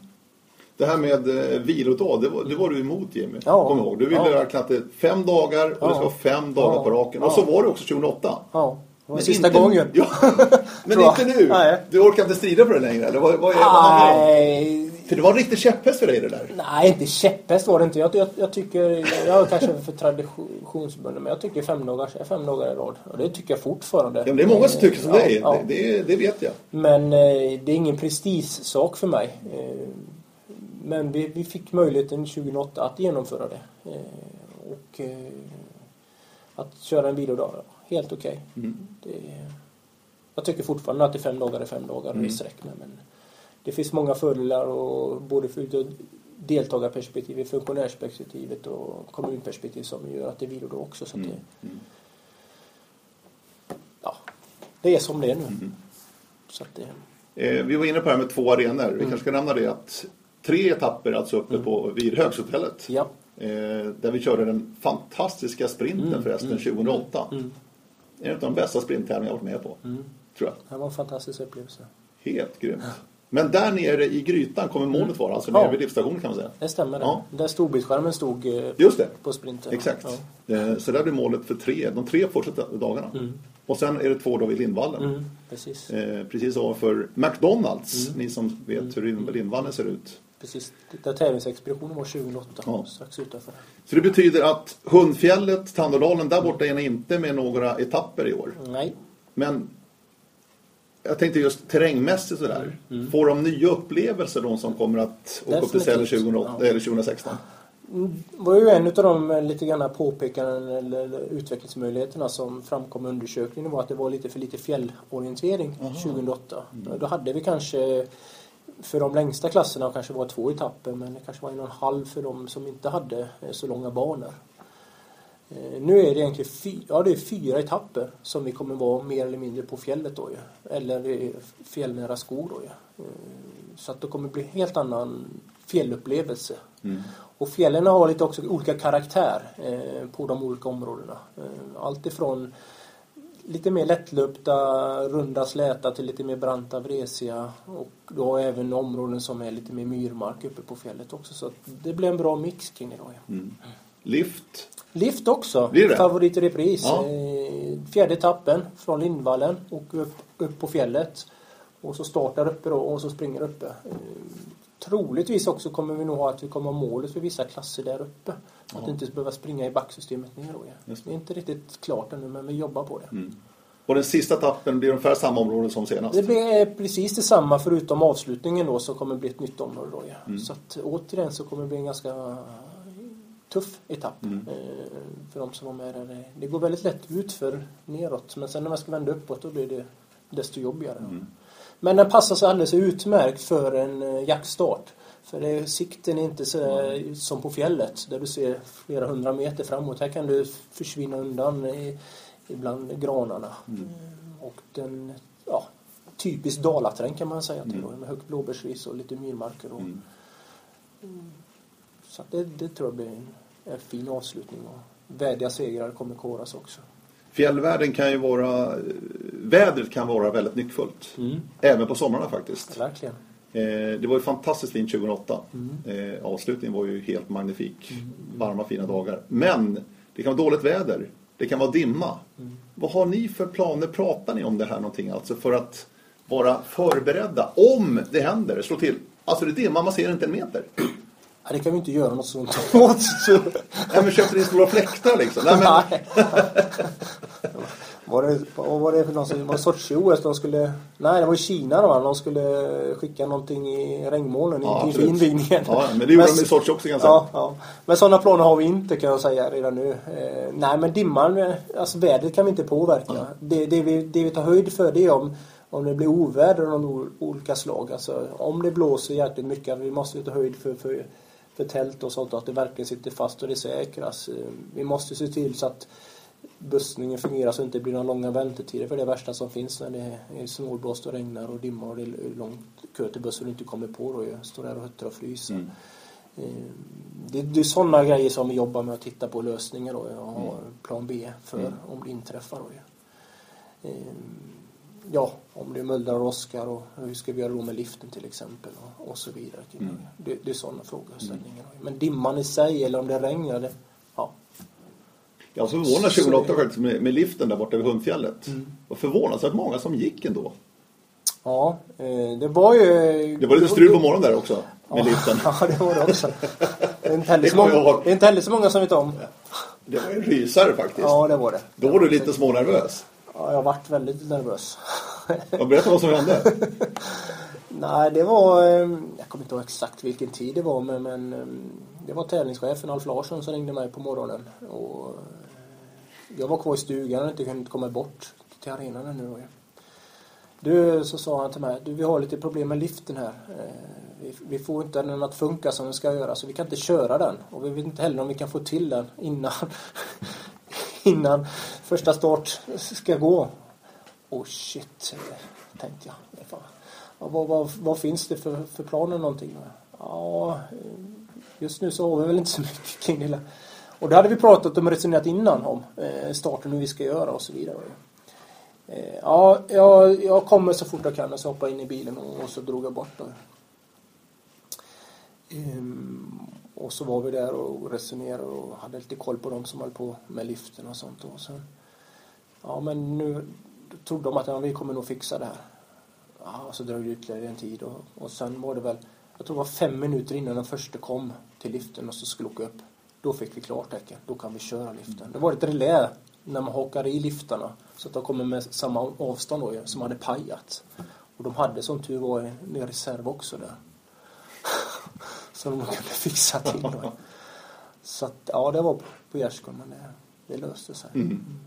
Det här med eh, vilodag, det var, det var du emot Jimmy. Ja. Kom ihåg. Du ville Ja. det är fem dagar och det Ja. ska vara fem dagar Ja. på raken. Och så var det också 2008. Ja, det var Men sista inte- gången. Ja. Men inte nu. Nej. Du orkar inte strida för det längre? Eller vad, vad är det? Nej, För det var en riktig käpphäst för dig det där. nej, inte käpphäst var det inte. Jag, jag, jag tycker, jag är kanske för traditionsbunden, men jag tycker fem dagar, fem dagar i rad. Och det tycker jag fortfarande. Ja, men det är många som tycker som Ja, dig. ja. Det, det, det vet jag. Men eh, det är ingen prestigesak för mig. Men vi, vi fick möjligheten 2008 att genomföra det. Eh, och eh, att köra en vilodag, helt okej. Mm. Det- Jag tycker fortfarande att det är fem dagar är fem dagar Mm. i sträck med, men det finns många fördelar och både för deltagarperspektivet, funktionärsperspektivet och kommunperspektiv som gör att det är vilodag också. Så Mm. det, Mm. ja, det är som det är nu. Mm. Så att det, Eh, vi var inne på det här med två arenor. Vi kanske ska nämna det att tre etapper alltså uppe på, vid Högshotellet. ja. Eh, där vi körde den fantastiska sprinten Mm, förresten mm, 2008. Mm. En av de bästa sprinttävlingar jag varit med på. Mm. Tror jag. Det var en fantastisk upplevelse. Helt grymt. Men där nere i grytan kommer målet vara. Alltså Ja. nere vid livsstationen kan man säga. Det stämmer det. Ja. Där storbildsskärmen stod eh, Just det. på sprinten. Exakt. Ja. Eh, Så där blir målet för tre, de tre första dagarna. Mm. Och sen är det två dagar vid Lindvallen. Mm, precis. Eh, precis ovanför McDonalds. Mm. Ni som vet hur Lindvallen ser ut. Precis. Där tävlingsexpeditionen var 2008. Ja. Strax utanför. Så det betyder att Hundfjället, Tandådalen, där borta är ni inte med några etapper i år. Nej. Men jag tänkte just terrängmässigt sådär. Mm. Får de nya upplevelser de som kommer att åka upp till Sälen Definitivt. 2008, Ja. eller 2016? Mm, Det var ju en av de eh, lite grann påpekanden eller utvecklingsmöjligheterna som framkom i undersökningen var att det var lite för lite fjällorientering Aha. 2008. Då hade vi kanske för de längsta klasserna kanske var två etapper men det kanske var en och en halv för de som inte hade eh, så långa banor. Eh, Nu är det egentligen fy, ja, det är fyra etapper som vi kommer vara mer eller mindre på fjället då ju. Eller fjällnära skog då ju. Eh, Så att det kommer bli helt annan fjällupplevelse. Mm. Och fjällen har lite också olika karaktär på de olika områdena. Allt ifrån lite mer lättlöpta, runda, släta till lite mer branta, vresiga. Och du har även områden som är lite mer myrmark uppe på fjället också. Så det blir en bra mix kring det då. ja. Mm. Lift. Lift också. Blir det? Favorit i repris. Ja. Eh, fjärde etappen från Lindvallen och upp, upp på fjället. Och så startar uppe då och så springer uppe. Eh, troligtvis också kommer vi nog ha att vi kommer ha målet för vissa klasser där uppe. Ja. Att inte behöva springa i backsystemet ner då. Ja. Det. Det är inte riktigt klart ännu men vi jobbar på det. Mm. Och den sista etappen blir ungefär samma område som senast? Det blir precis detsamma förutom avslutningen då som kommer bli ett nytt område då ja. Mm. Så att återigen så kommer det bli en ganska tuff etapp Mm. eh, för de som var med där. Det- Det går väldigt lätt ut för neråt men sen när man ska vända uppåt då blir det desto jobbigare. Mm. Men den passar sig alldeles utmärkt för en eh, jaktstart. För det, sikten är inte så som på fjället där du ser flera hundra meter framåt. Här kan du försvinna undan i, ibland granarna. Mm. Eh, Och den, ja, typisk dalaträng kan man säga till Mm. då, med högt blåbärsris och lite myrmarker. Och, Mm. Så att det, det tror jag blir en, en fin avslutning. Och vädiga segrar kommer koras också. Fjällvärlden kan ju vara... Vädret kan vara väldigt nyckfullt. Även på somrarna faktiskt. Verkligen. Eh, det var ju fantastiskt fint 2008. Mm. Eh, avslutningen var ju helt magnifik. Varma fina dagar. Men det kan vara dåligt väder. Det kan vara dimma. Mm. Vad har ni för planer? Pratar ni om det här någonting? Alltså för att vara förberedda om det händer. Slå till. Alltså det är dimma, man ser inte en meter. Ja, det kan vi inte göra något sånt åt. Nej men köpte ni stora fläktar liksom? Nej, men, Nej. Var det, vad var det för någon som, var det Sochi-OS de skulle, nej det var i Kina då, de skulle skicka någonting i regnmolnen Ja, absolut. invigningen. Ja, men det gjorde de i Sochi också ganska. Ja, ja. Men sådana planer har vi inte kan jag säga redan nu. Eh, nej men dimman, eh, alltså vädret kan vi inte påverka. Det, det, vi, det vi tar höjd för det är om, om det blir oväder av olika slag. Alltså om det blåser jäkligt mycket, vi måste ta höjd för, för, för tält och sånt att det verkligen sitter fast och det säkras. Eh, Vi måste se till så att bussningen fungerar så det inte blir några långa väntetider för det är det värsta som finns när det är snålblåst och regnar och dimmar och det är långt kö till bussen du inte kommer på då ju. Står där och huttrar och fryser. Mm. Eh, Det, det är sådana grejer som vi jobbar med att titta på lösningar då. Och ha Mm. plan B för Mm. om det inträffar då ju. Eh, Ja, om det mullrar och åskar och hur ska vi göra då med liften till exempel och, och så vidare. Mm. Det, det är sådana frågeställningar. Men dimman i sig eller om det regnar, det. Jag var förvånad 2008 faktiskt med, med liften där borta vid Hundfjället. Mm. Och förvånansvärt många som gick ändå. Ja, eh, det var ju... Det var lite strul på morgonen där också. Med liften. Ja, det var det också. Det är inte heller så många, det är inte heller så många som vet om. Det var en rysare faktiskt. Ja, det var det. Då var du lite smånervös. Ja, jag varit väldigt nervös. Ja, Berätta vad som hände. Nej, det var... eh, Jag kommer inte ihåg exakt vilken tid det var, men, men eh, det var tävlingschefen Alf Larsson som ringde mig på morgonen. Och eh, jag var kvar i stugan och inte kunde komma bort till arenan nu. Då. Du, så sa han till mig, du vi har lite problem med liften här. Eh, vi, vi får inte den att funka som den ska göra så vi kan inte köra den. Och vi vet inte heller om vi kan få till den innan, innan första start ska gå. Oh shit, tänkte jag. Vad, vad, vad finns det för, för planer någonting? Ja, just nu så har vi väl inte så mycket kring det. hela. Och det hade vi pratat om och resonerat innan om eh, starten, hur vi ska göra och så vidare. Eh, ja, jag, jag kommer så fort jag kan och så hoppade jag in i bilen och, så drog jag bort då. Ehm, och så var vi där och resonerade och hade lite koll på dem som höll på med liften och sånt. Och sen, ja men nu trodde de att ja, vi kommer nog fixa det här. Ja, och så dröjde det ytterligare en tid och, och sen var det väl, jag tror det var fem minuter innan den första kom till liften och så skulle åka upp. Då fick vi klartecken, då kan vi köra liften. Det var ett relä när man hakar i liftarna så att de kommer med samma avstånd då som hade pajat. Och de hade som tur var en en reserv också där. så de kunde fixa till då. Så att, ja det var på gärdsgården men det, det löste sig. Mm.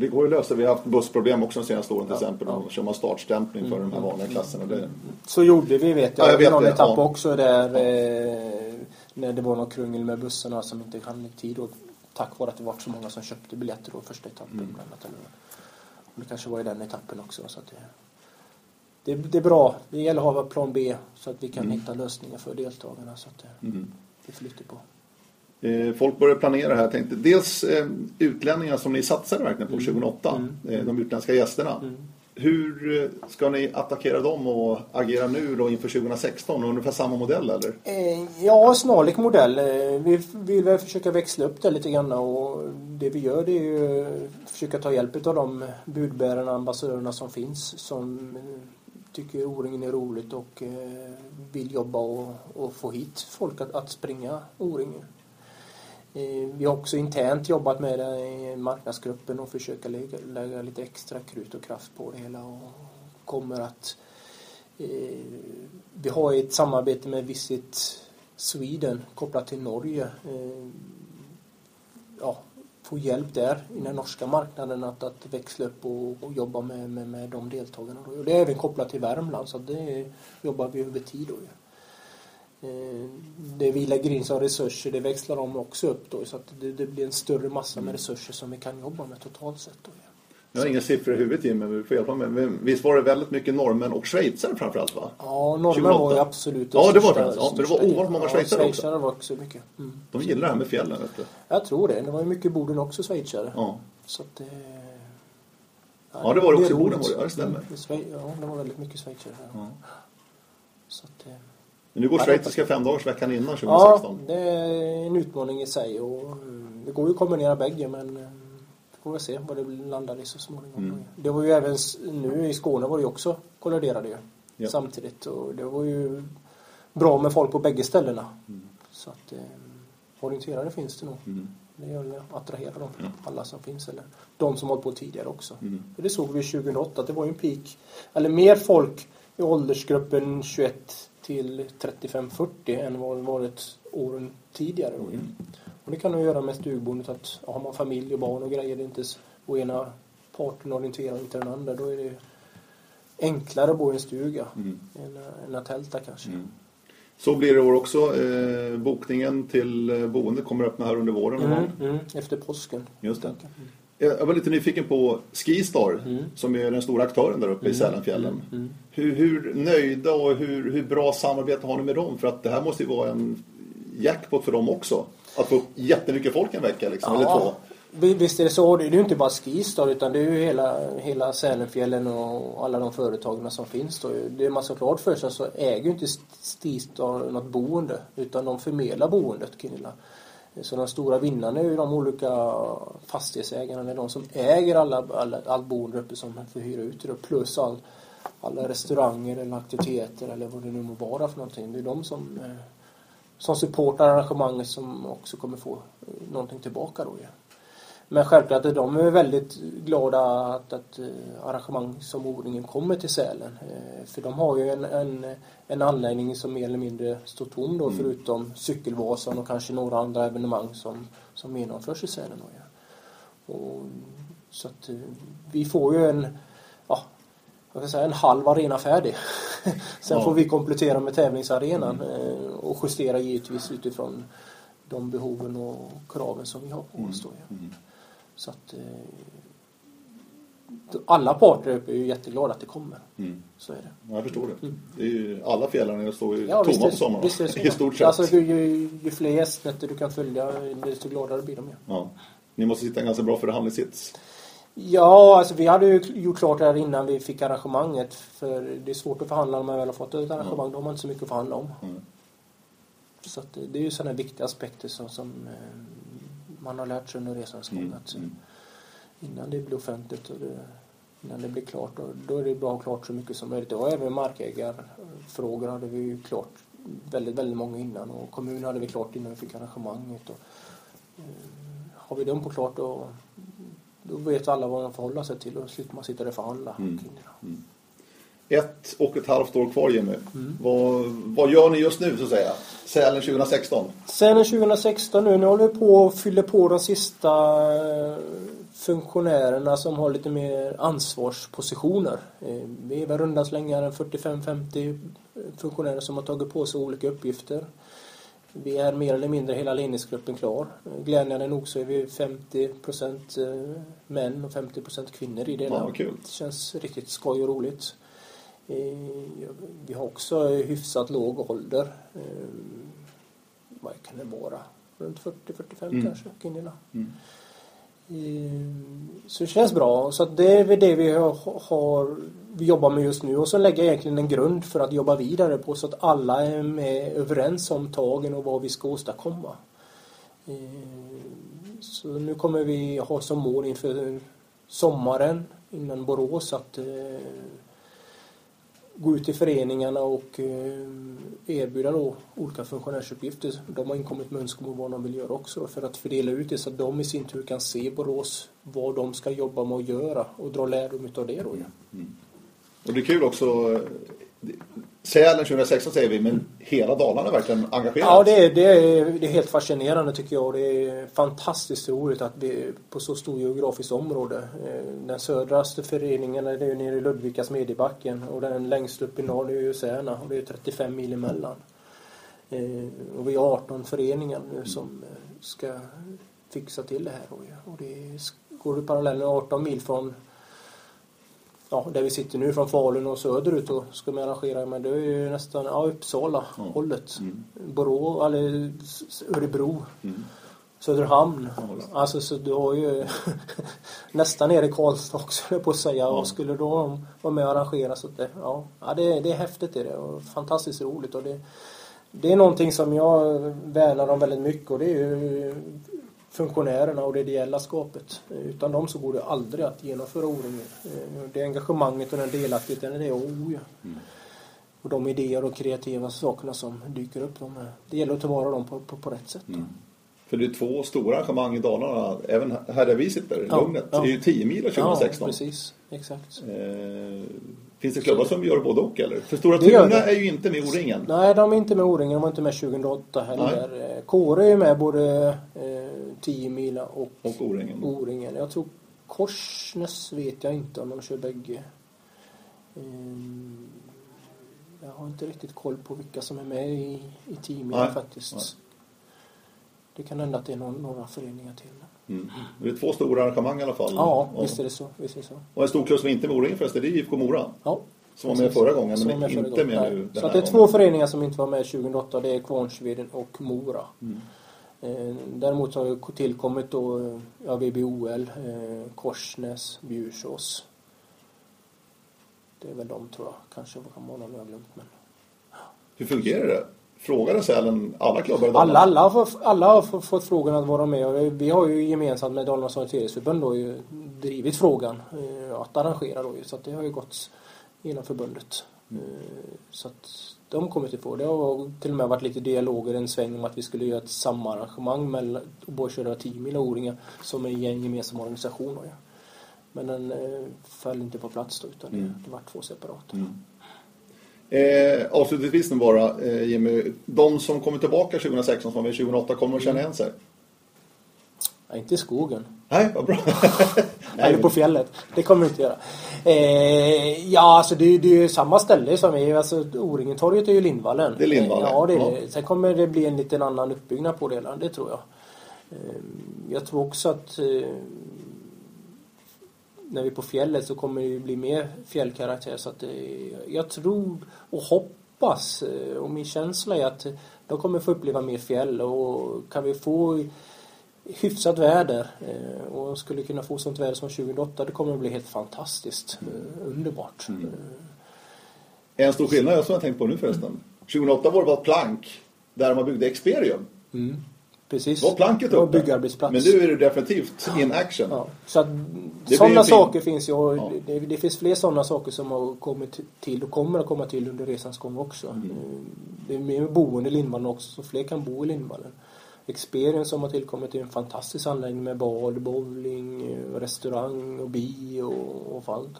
Det går ju att lösa. Vi har haft bussproblem också de senaste åren till Ja, exempel. ja. Mm. Då kör man startstämpling för de här vanliga klasserna. Det, Så gjorde vi vet jag. Ja, jag vet någon det, etapp ja. också där eh, när det var någon krungel med bussarna som inte hann i tid. Och, tack vare att det var så många som köpte biljetter då första etappen. Mm. Bland annat, eller, och det kanske var i den etappen också. Så att det, det, det är bra. Det gäller att ha plan B så att vi kan Mm. hitta lösningar för deltagarna så att det, mm. det flyter på. Eh, Folk börjar planera här. Jag tänkte, dels eh, utlänningar som ni satsade verkligen på Mm. 2008. Mm. Eh, de utländska gästerna. Mm. Hur ska ni attackera dem och agera nu då inför 2016? Ungefär samma modell eller? Ja, snarlik modell. Vi vill väl försöka växla upp det lite grann och det vi gör det är ju att försöka ta hjälp av de budbärarna, ambassadörerna som finns som tycker O-ringen är roligt och vill jobba och, och få hit folk att, att springa O-ringen. Eh, vi har också internt jobbat med det i marknadsgruppen och försöka lägga, lägga lite extra krut och kraft på det hela och kommer att eh, vi har ett samarbete med Visit Sweden kopplat till Norge. Eh, ja, få hjälp där i den norska marknaden att, att växla upp och, och jobba med, med, med de deltagarna. Och det är även kopplat till Värmland så det jobbar vi över tid då. Eh, det vi lägger in som resurser det växlar de också upp då så att det, det blir en större massa med resurser som vi kan jobba med totalt sett. Då, Jag har inga siffror i huvudet Jimmy, men vi får hjälpa mig. Visst var det väldigt mycket norrmän och schweizare framförallt va? Ja, norrmän var ju absolut Ja, det var det. Ja, men det var ovanligt många schweizare ja, också. schweizare var också mycket. Mm. De gillar det här med fjällen vet du. Jag tror det. Det var ju mycket Boden också schweizare. Ja. Så att det... Ja, det var det också i Boden var det. Ja, det stämmer. Mm, Ja, det var väldigt mycket schweizare. Ja. Ja. Så att, eh, Men nu går Ja, schweiziska femdagarsveckan innan Ja, 2016. det är en utmaning i sig och det går ju att kombinera bägge men eh, vi får väl se vad det landar i så småningom. Mm. Det var ju även nu i Skåne var det ju också kolliderade ju Ja. samtidigt och det var ju bra med folk på bägge ställena. Mm. Så att eh, orienterade finns det nog. Mm. Det gäller att attrahera dem, Ja. alla som finns eller de som hållit på tidigare också. Mm. För det såg vi 2008 att det var ju en peak, eller mer folk i åldersgruppen 21 till 35-40 än vad det varit åren tidigare. Mm. Och det kan nog göra med stugboendet att har man familj och barn och grejer det inte och ena parten orienterar inte den andra då är det enklare att bo i en stuga Mm. än, än att tälta kanske. Mm. Så blir det i år också. Eh, bokningen till eh, boende kommer öppna här under våren. Mm, mm, efter påsken. Just det. Mm. Jag var lite nyfiken på Skistar Mm. som är den stora aktören där uppe i Sälenfjällen. Mm. Hur, hur nöjda och hur, hur bra samarbete har ni med dem? För att det här måste ju vara en jackpot för dem också. Att få jättemycket folk en vecka liksom, eller två. vi- visst är det så. Det är ju inte bara Skistar utan det är ju hela, hela Sälenfjällen och alla de företagen som finns då. Det man ska klart för sig så äger ju inte Skistar något boende utan de förmedlar boendet Gunilla. Så de stora vinnarna är ju de olika fastighetsägarna, det är de som äger alla, alla, allt boende uppe som man får hyra ut det plus all, alla restauranger eller aktiviteter eller vad det nu må vara för någonting. Det är de som, eh, som supportar arrangemanget som också kommer få eh, någonting tillbaka då ju. Men självklart är de är väldigt glada att, att eh, arrangemang som odlingen kommer till Sälen. Eh, För de har ju en, en, en anläggning som mer eller mindre står tom då förutom Cykelvasan och kanske några andra evenemang som, som genomförs i Sälen. Då, ja. och, så att eh, vi får ju en, ja, jag säga, en halv arena färdig. Sen Ja. får vi komplettera med tävlingsarenan eh, och justera givetvis utifrån de behoven och kraven som vi har på oss. Då, ja. Mm. Så att eh, alla parter uppe är ju jätteglada att det kommer. Mm. Så är det. Ja, jag förstår det. det är ju, alla fjällarna står ju Ja, tomma är, på sommaren. visst är det så. I stort sett. Alltså, ju, ju, ju fler gästnätter du kan följa, desto gladare blir de ju. ja. Ni måste sitta en ganska bra förhandlingssits. Ja, alltså vi hade ju gjort klart det här innan vi fick arrangemanget. För det är svårt att förhandla när man väl har fått ett arrangemang. Då har man inte så mycket att förhandla om. Mm. Så att det det är ju sådana viktiga aspekter som, som eh, man har lärt sig under resans gång. Mm. Att, Mm. innan det blir offentligt och det, innan det blir klart. Och då är det bra att ha klart så mycket som möjligt. Och även markägarfrågor hade vi ju klart väldigt, väldigt många innan. Och kommunen hade vi klart innan vi fick arrangemanget. Och, eh, har vi dem på klart då, då vet alla vad de får hålla sig till och slipper man sitta där och förhandla. Mm. kring det. Ett och ett halvt år kvar Jimmy. Mm. Vad, vad gör ni just nu så att säga? Sälen 2016? Sen 2016 nu, nu håller vi på och fyller på de sista eh, funktionärerna som har lite mer ansvarspositioner. Eh, Vi är väl runda slängar en 45-50 funktionärer som har tagit på sig olika uppgifter. Vi är mer eller mindre hela ledningsgruppen klar. Eh, Glädjande nog så är vi 50% eh, män och 50% kvinnor i det. Ja. Det känns riktigt skoj och roligt. Vi har också hyfsat låg ålder. Eh, Vad kan det vara? Runt 40-45 Mm. kanske, kvinnorna. Mm. Eh, Så det känns bra. Så det är det vi har, vi jobbar med just nu. Och så lägger jag egentligen en grund för att jobba vidare på så att alla är med överens om tagen och vad vi ska åstadkomma. Eh, Så nu kommer vi ha som mål inför sommaren innan Borås att gå ut till föreningarna och eh, erbjuda då olika funktionärsuppgifter. De har inkommit med önskemål vad de vill göra också för att fördela ut det så att de i sin tur kan se Borås vad de ska jobba med att göra och dra lärdom av det då. Ja. Mm. mm. Och det är kul också eh, Sälen 2016 säger vi, men hela Dalarna är verkligen engagerat. Ja, det är, det, är, det är helt fascinerande tycker jag. Det är fantastiskt roligt att vi på så stort geografiskt område. Eh, den södraste föreningen är ju nere i Ludvika Smedjebacken och den längst upp i norr är ju Särna och det är 35 mil emellan. Eh, och vi har 18 föreningar nu som eh, ska fixa till det här. Och det går du parallellen 18 mil från ja, där vi sitter nu från Falun och söderut och ska man arrangera men det är ju nästan ja, Uppsala mm. hållet. Mm. Borå, eller Örebro. Mm. Söderhamn. Alltså så du har ju nästan nere i Karlstad också på att säga. Ja. Och skulle då vara med och arrangera så det, ja, ja det, det är häftigt är det och fantastiskt roligt och det, det är någonting som jag värnar om väldigt mycket och det är ju funktionärerna och det ideella skapet. Utan dem så går det aldrig att genomföra O-ringen. Eh, det engagemanget och den delaktigheten, det är oh, ja. Mm. Och de idéer och kreativa sakerna som dyker upp, de, det gäller att tillvara dem på, på, på rätt sätt. Mm. För det är två stora arrangemang i Dalarna, även här där vi sitter, ja, Lugnet. Ja. Det är ju 10 mil 2016. Ja, precis. Exakt. Eh, finns det klubbar som gör både och eller? För Stora Tuna är ju inte med O-ringen. Nej, de är inte med O-ringen. De var inte med 2008 heller. Eh, Kåre är med både eh, 10 mila och, och O-ringen. O-ringen. Jag tror Korsnäs vet jag inte om de kör bägge. Eh, jag har inte riktigt koll på vilka som är med i, i 10 mila faktiskt. Nej. Det kan hända att det är någon, några föreningar till. Mm. Det är två stora arrangemang i alla fall. Ja, och, visst är det så. Visst är det så. Och en stor klubb som inte är med förresten, det är IFK Mora. Ja. Som var med förra gången, som men med inte med nu. Så det är två föreningar som inte var med 2008. Det är Kvarnsveden och Mora. Mm. Eh, däremot har det tillkommit då ja, VBOL, eh, Korsnäs, Bjursås. Det är väl de tror jag. Kanske kan vara någon jag glömt men... Hur fungerar det? Frågade Sälen alla klubbar i Dalarna? Alla, alla, har, alla har fått frågan att vara med. Vi har ju gemensamt med Dalarnas orienteringsförbund då ju drivit frågan eh, att arrangera då Så att det har ju gått genom förbundet. Mm. Så att de kommer till få. Det har till och med varit lite dialoger en sväng om att vi skulle göra ett samarrangemang mellan och bara köra 10 mil O-ringar som är en gemensam organisation. Då, ja. Men den eh, föll inte på plats då utan mm. det, det var två separata. Mm. Eh, avslutningsvis nu bara eh, Jimmy, de som kommer tillbaka 2016 som var med 2008 kommer att känna igen sig? Ja, inte i skogen. Nej, vad bra. Eller på fjället. Det kommer vi inte göra. Eh, ja, alltså det, det är ju samma ställe som är, alltså O-ringen-torget är ju Lindvallen. Det är Lindvallen. ja, det är ja. det. Sen kommer det bli en liten annan uppbyggnad på det, det tror jag. Eh, jag tror också att eh, när vi är på fjället så kommer det ju bli mer fjällkaraktär. Så att jag tror och hoppas eh, och min känsla är att de kommer få uppleva mer fjäll och kan vi få hyfsat väder eh, och skulle kunna få sånt väder som 2008 det kommer att bli helt fantastiskt eh, underbart. Mm. En stor skillnad som jag tänkt på nu förresten. 2008 var det bara plank där man byggde Experium. Mm. Precis. Var planket uppe. byggarbetsplats. Men nu är det definitivt in action. Ja. Så att sådana saker finns ju och ja. det, det, finns fler sådana saker som har kommit till och kommer att komma till under resans gång också. Mm. Det är mer boende i Lindvallen också så fler kan bo i Lindvallen. Experience som har tillkommit är en fantastisk anläggning med bad, bowling, restaurang och bio och, och allt.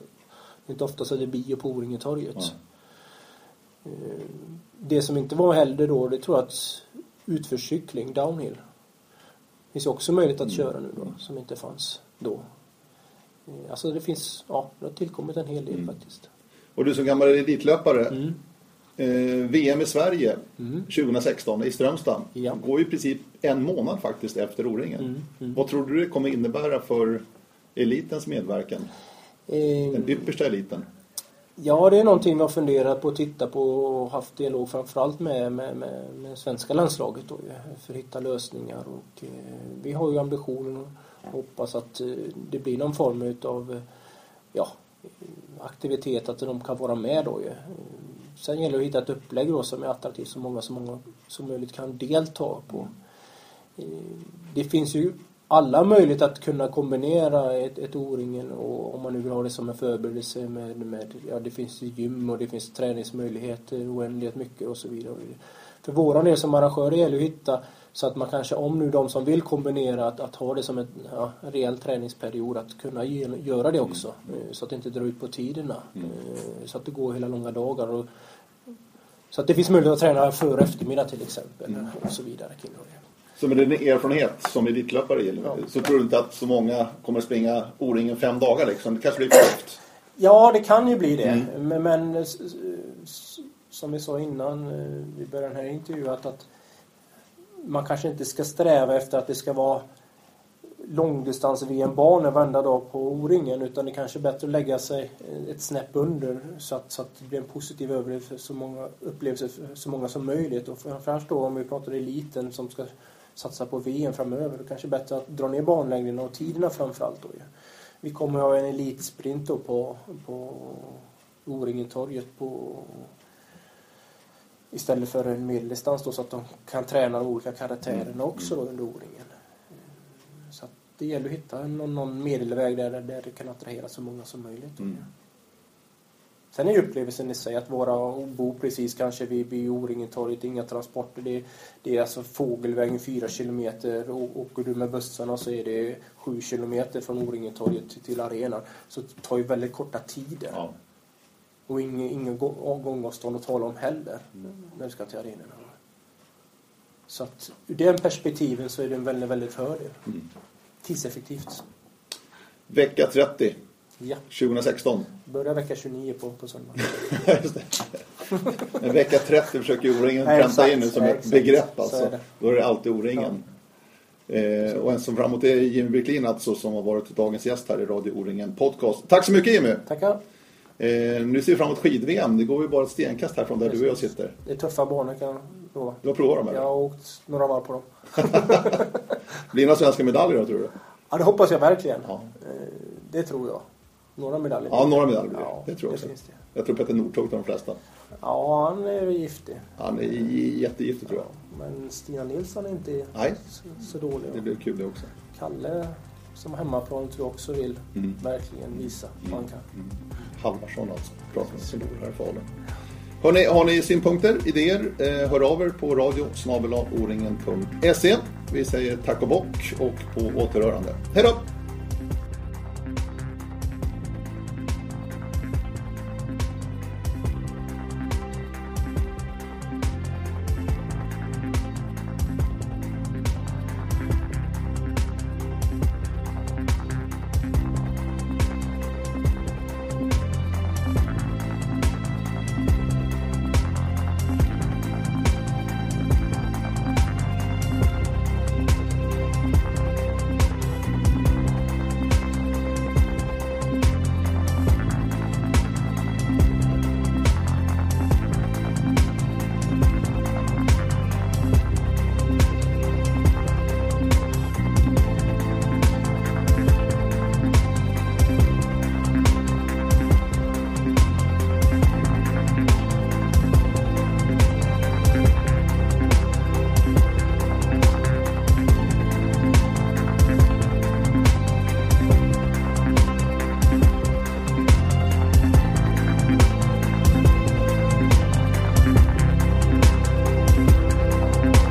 Det är inte ofta så det är bio på Oringetorget. Mm. Det som inte var heller då, det tror jag att utförscykling, downhill. Det finns också möjlighet att mm. köra nu då, som inte fanns då. Eh, alltså det finns, ja, det har tillkommit en hel del mm. faktiskt. Och du som gammal elitlöpare, mm. eh, VM i Sverige mm. 2016 i Strömstad ja. går ju i princip en månad faktiskt efter O-ringen. Mm. Mm. Vad tror du det kommer innebära för elitens medverkan? Eh, Den yppersta eliten? Ja, det är någonting vi har funderat på att titta på och haft dialog framförallt med, med, med, med svenska landslaget då, för att hitta lösningar. Och, eh, vi har ju ambitionen och hoppas att eh, det blir någon form utav eh, ja, aktivitet, att de kan vara med då. Eh. Sen gäller det att hitta ett upplägg då som är attraktivt så många, så många som möjligt kan delta på. Eh, det finns ju alla möjlighet att kunna kombinera ett, ett O-ringen och om man nu vill ha det som en förberedelse med, med ja det finns gym och det finns träningsmöjligheter oändligt mycket och så vidare. För våran del som arrangör gäller att hitta så att man kanske, om nu de som vill kombinera, att, att ha det som en ja, rejäl träningsperiod, att kunna ge, göra det också. Mm. Så att det inte drar ut på tiderna. Mm. Eh, så att det går hela långa dagar. Och, så att det finns möjlighet att träna före eftermiddag till exempel. Mm. Och så vidare kring det. Så med din erfarenhet som elitlöpare ja. så tror du inte att så många kommer springa O-ringen fem dagar liksom? Det kanske blir tufft? Ja, det kan ju bli det. Mm. Men, men, som vi sa innan eh, vi började den här intervjun att, att man kanske inte ska sträva efter att det ska vara långdistans VM-banor varenda dag på O-ringen utan det kanske är bättre att lägga sig ett snäpp under så att, så att det blir en positiv upplevelse för så många, upplevelse för så många som möjligt. Och framförallt då om vi pratar eliten som ska satsa på VM framöver. Då kanske är bättre att dra ner banlängden och tiderna framförallt då ju. Vi kommer ha en elitsprint då på, på O-ringen-torget på istället för en medeldistans då så att de kan träna de olika karaktärerna mm. också då under O-ringen. Så att det gäller att hitta någon, någon medelväg där, där det kan attrahera så många som möjligt. Mm. Sen är ju upplevelsen i sig att vara bo precis kanske vid, vid O-ringen-torget, inga transporter. Det, det är alltså fågelvägen 4 kilometer och åker du med bussarna så är det 7 kilometer från O-ringen-torget till, till arenan. Så det tar ju väldigt korta tider. Ja. Och ingen, ingen gångavstånd att tala om heller mm. när du ska till arenorna. Så att ur den perspektiven så är det en väldigt, väldigt fördel. Mm. Tidseffektivt. Vecka 30. Ja. 2016. Börjar vecka 29 på, på söndag. Men vecka 30 försöker O-ringen pränta in nu som ett begrepp alltså. Är Då är det alltid O-ringen. Ja. Eh, och en som framåt är Jimmy Bicklin alltså som har varit dagens gäst här i Radio O-ringen Podcast. Tack så mycket Jimmy! Tackar! Eh, nu ser vi framåt skid-VM. Det går ju bara ett stenkast härifrån där Precis. du och jag sitter. Det är tuffa banor kan jag lova. Du har provat dem eller? Jag har åkt några varv på dem. Blir det några svenska medaljer då tror du? Ja det hoppas jag verkligen. Ja. Eh, det tror jag. Några medaljer. Ja, några medaljer blir ja, det. tror jag också. Det. Jag tror Petter Northug tar de flesta. Ja, han är giftig. Han är jättegiftig tror jag. Men Stina Nilsson är inte Nej. Så, så dålig. Det blir kul det också. Kalle som hemmaplan tror jag också vill mm. verkligen visa vad han kan. Mm. Halvarsson alltså, pratar med bor här i Falun. Hörrni, har ni synpunkter, idéer, eh, hör av er på radio Vi säger tack och bock och på återhörande. Hej då!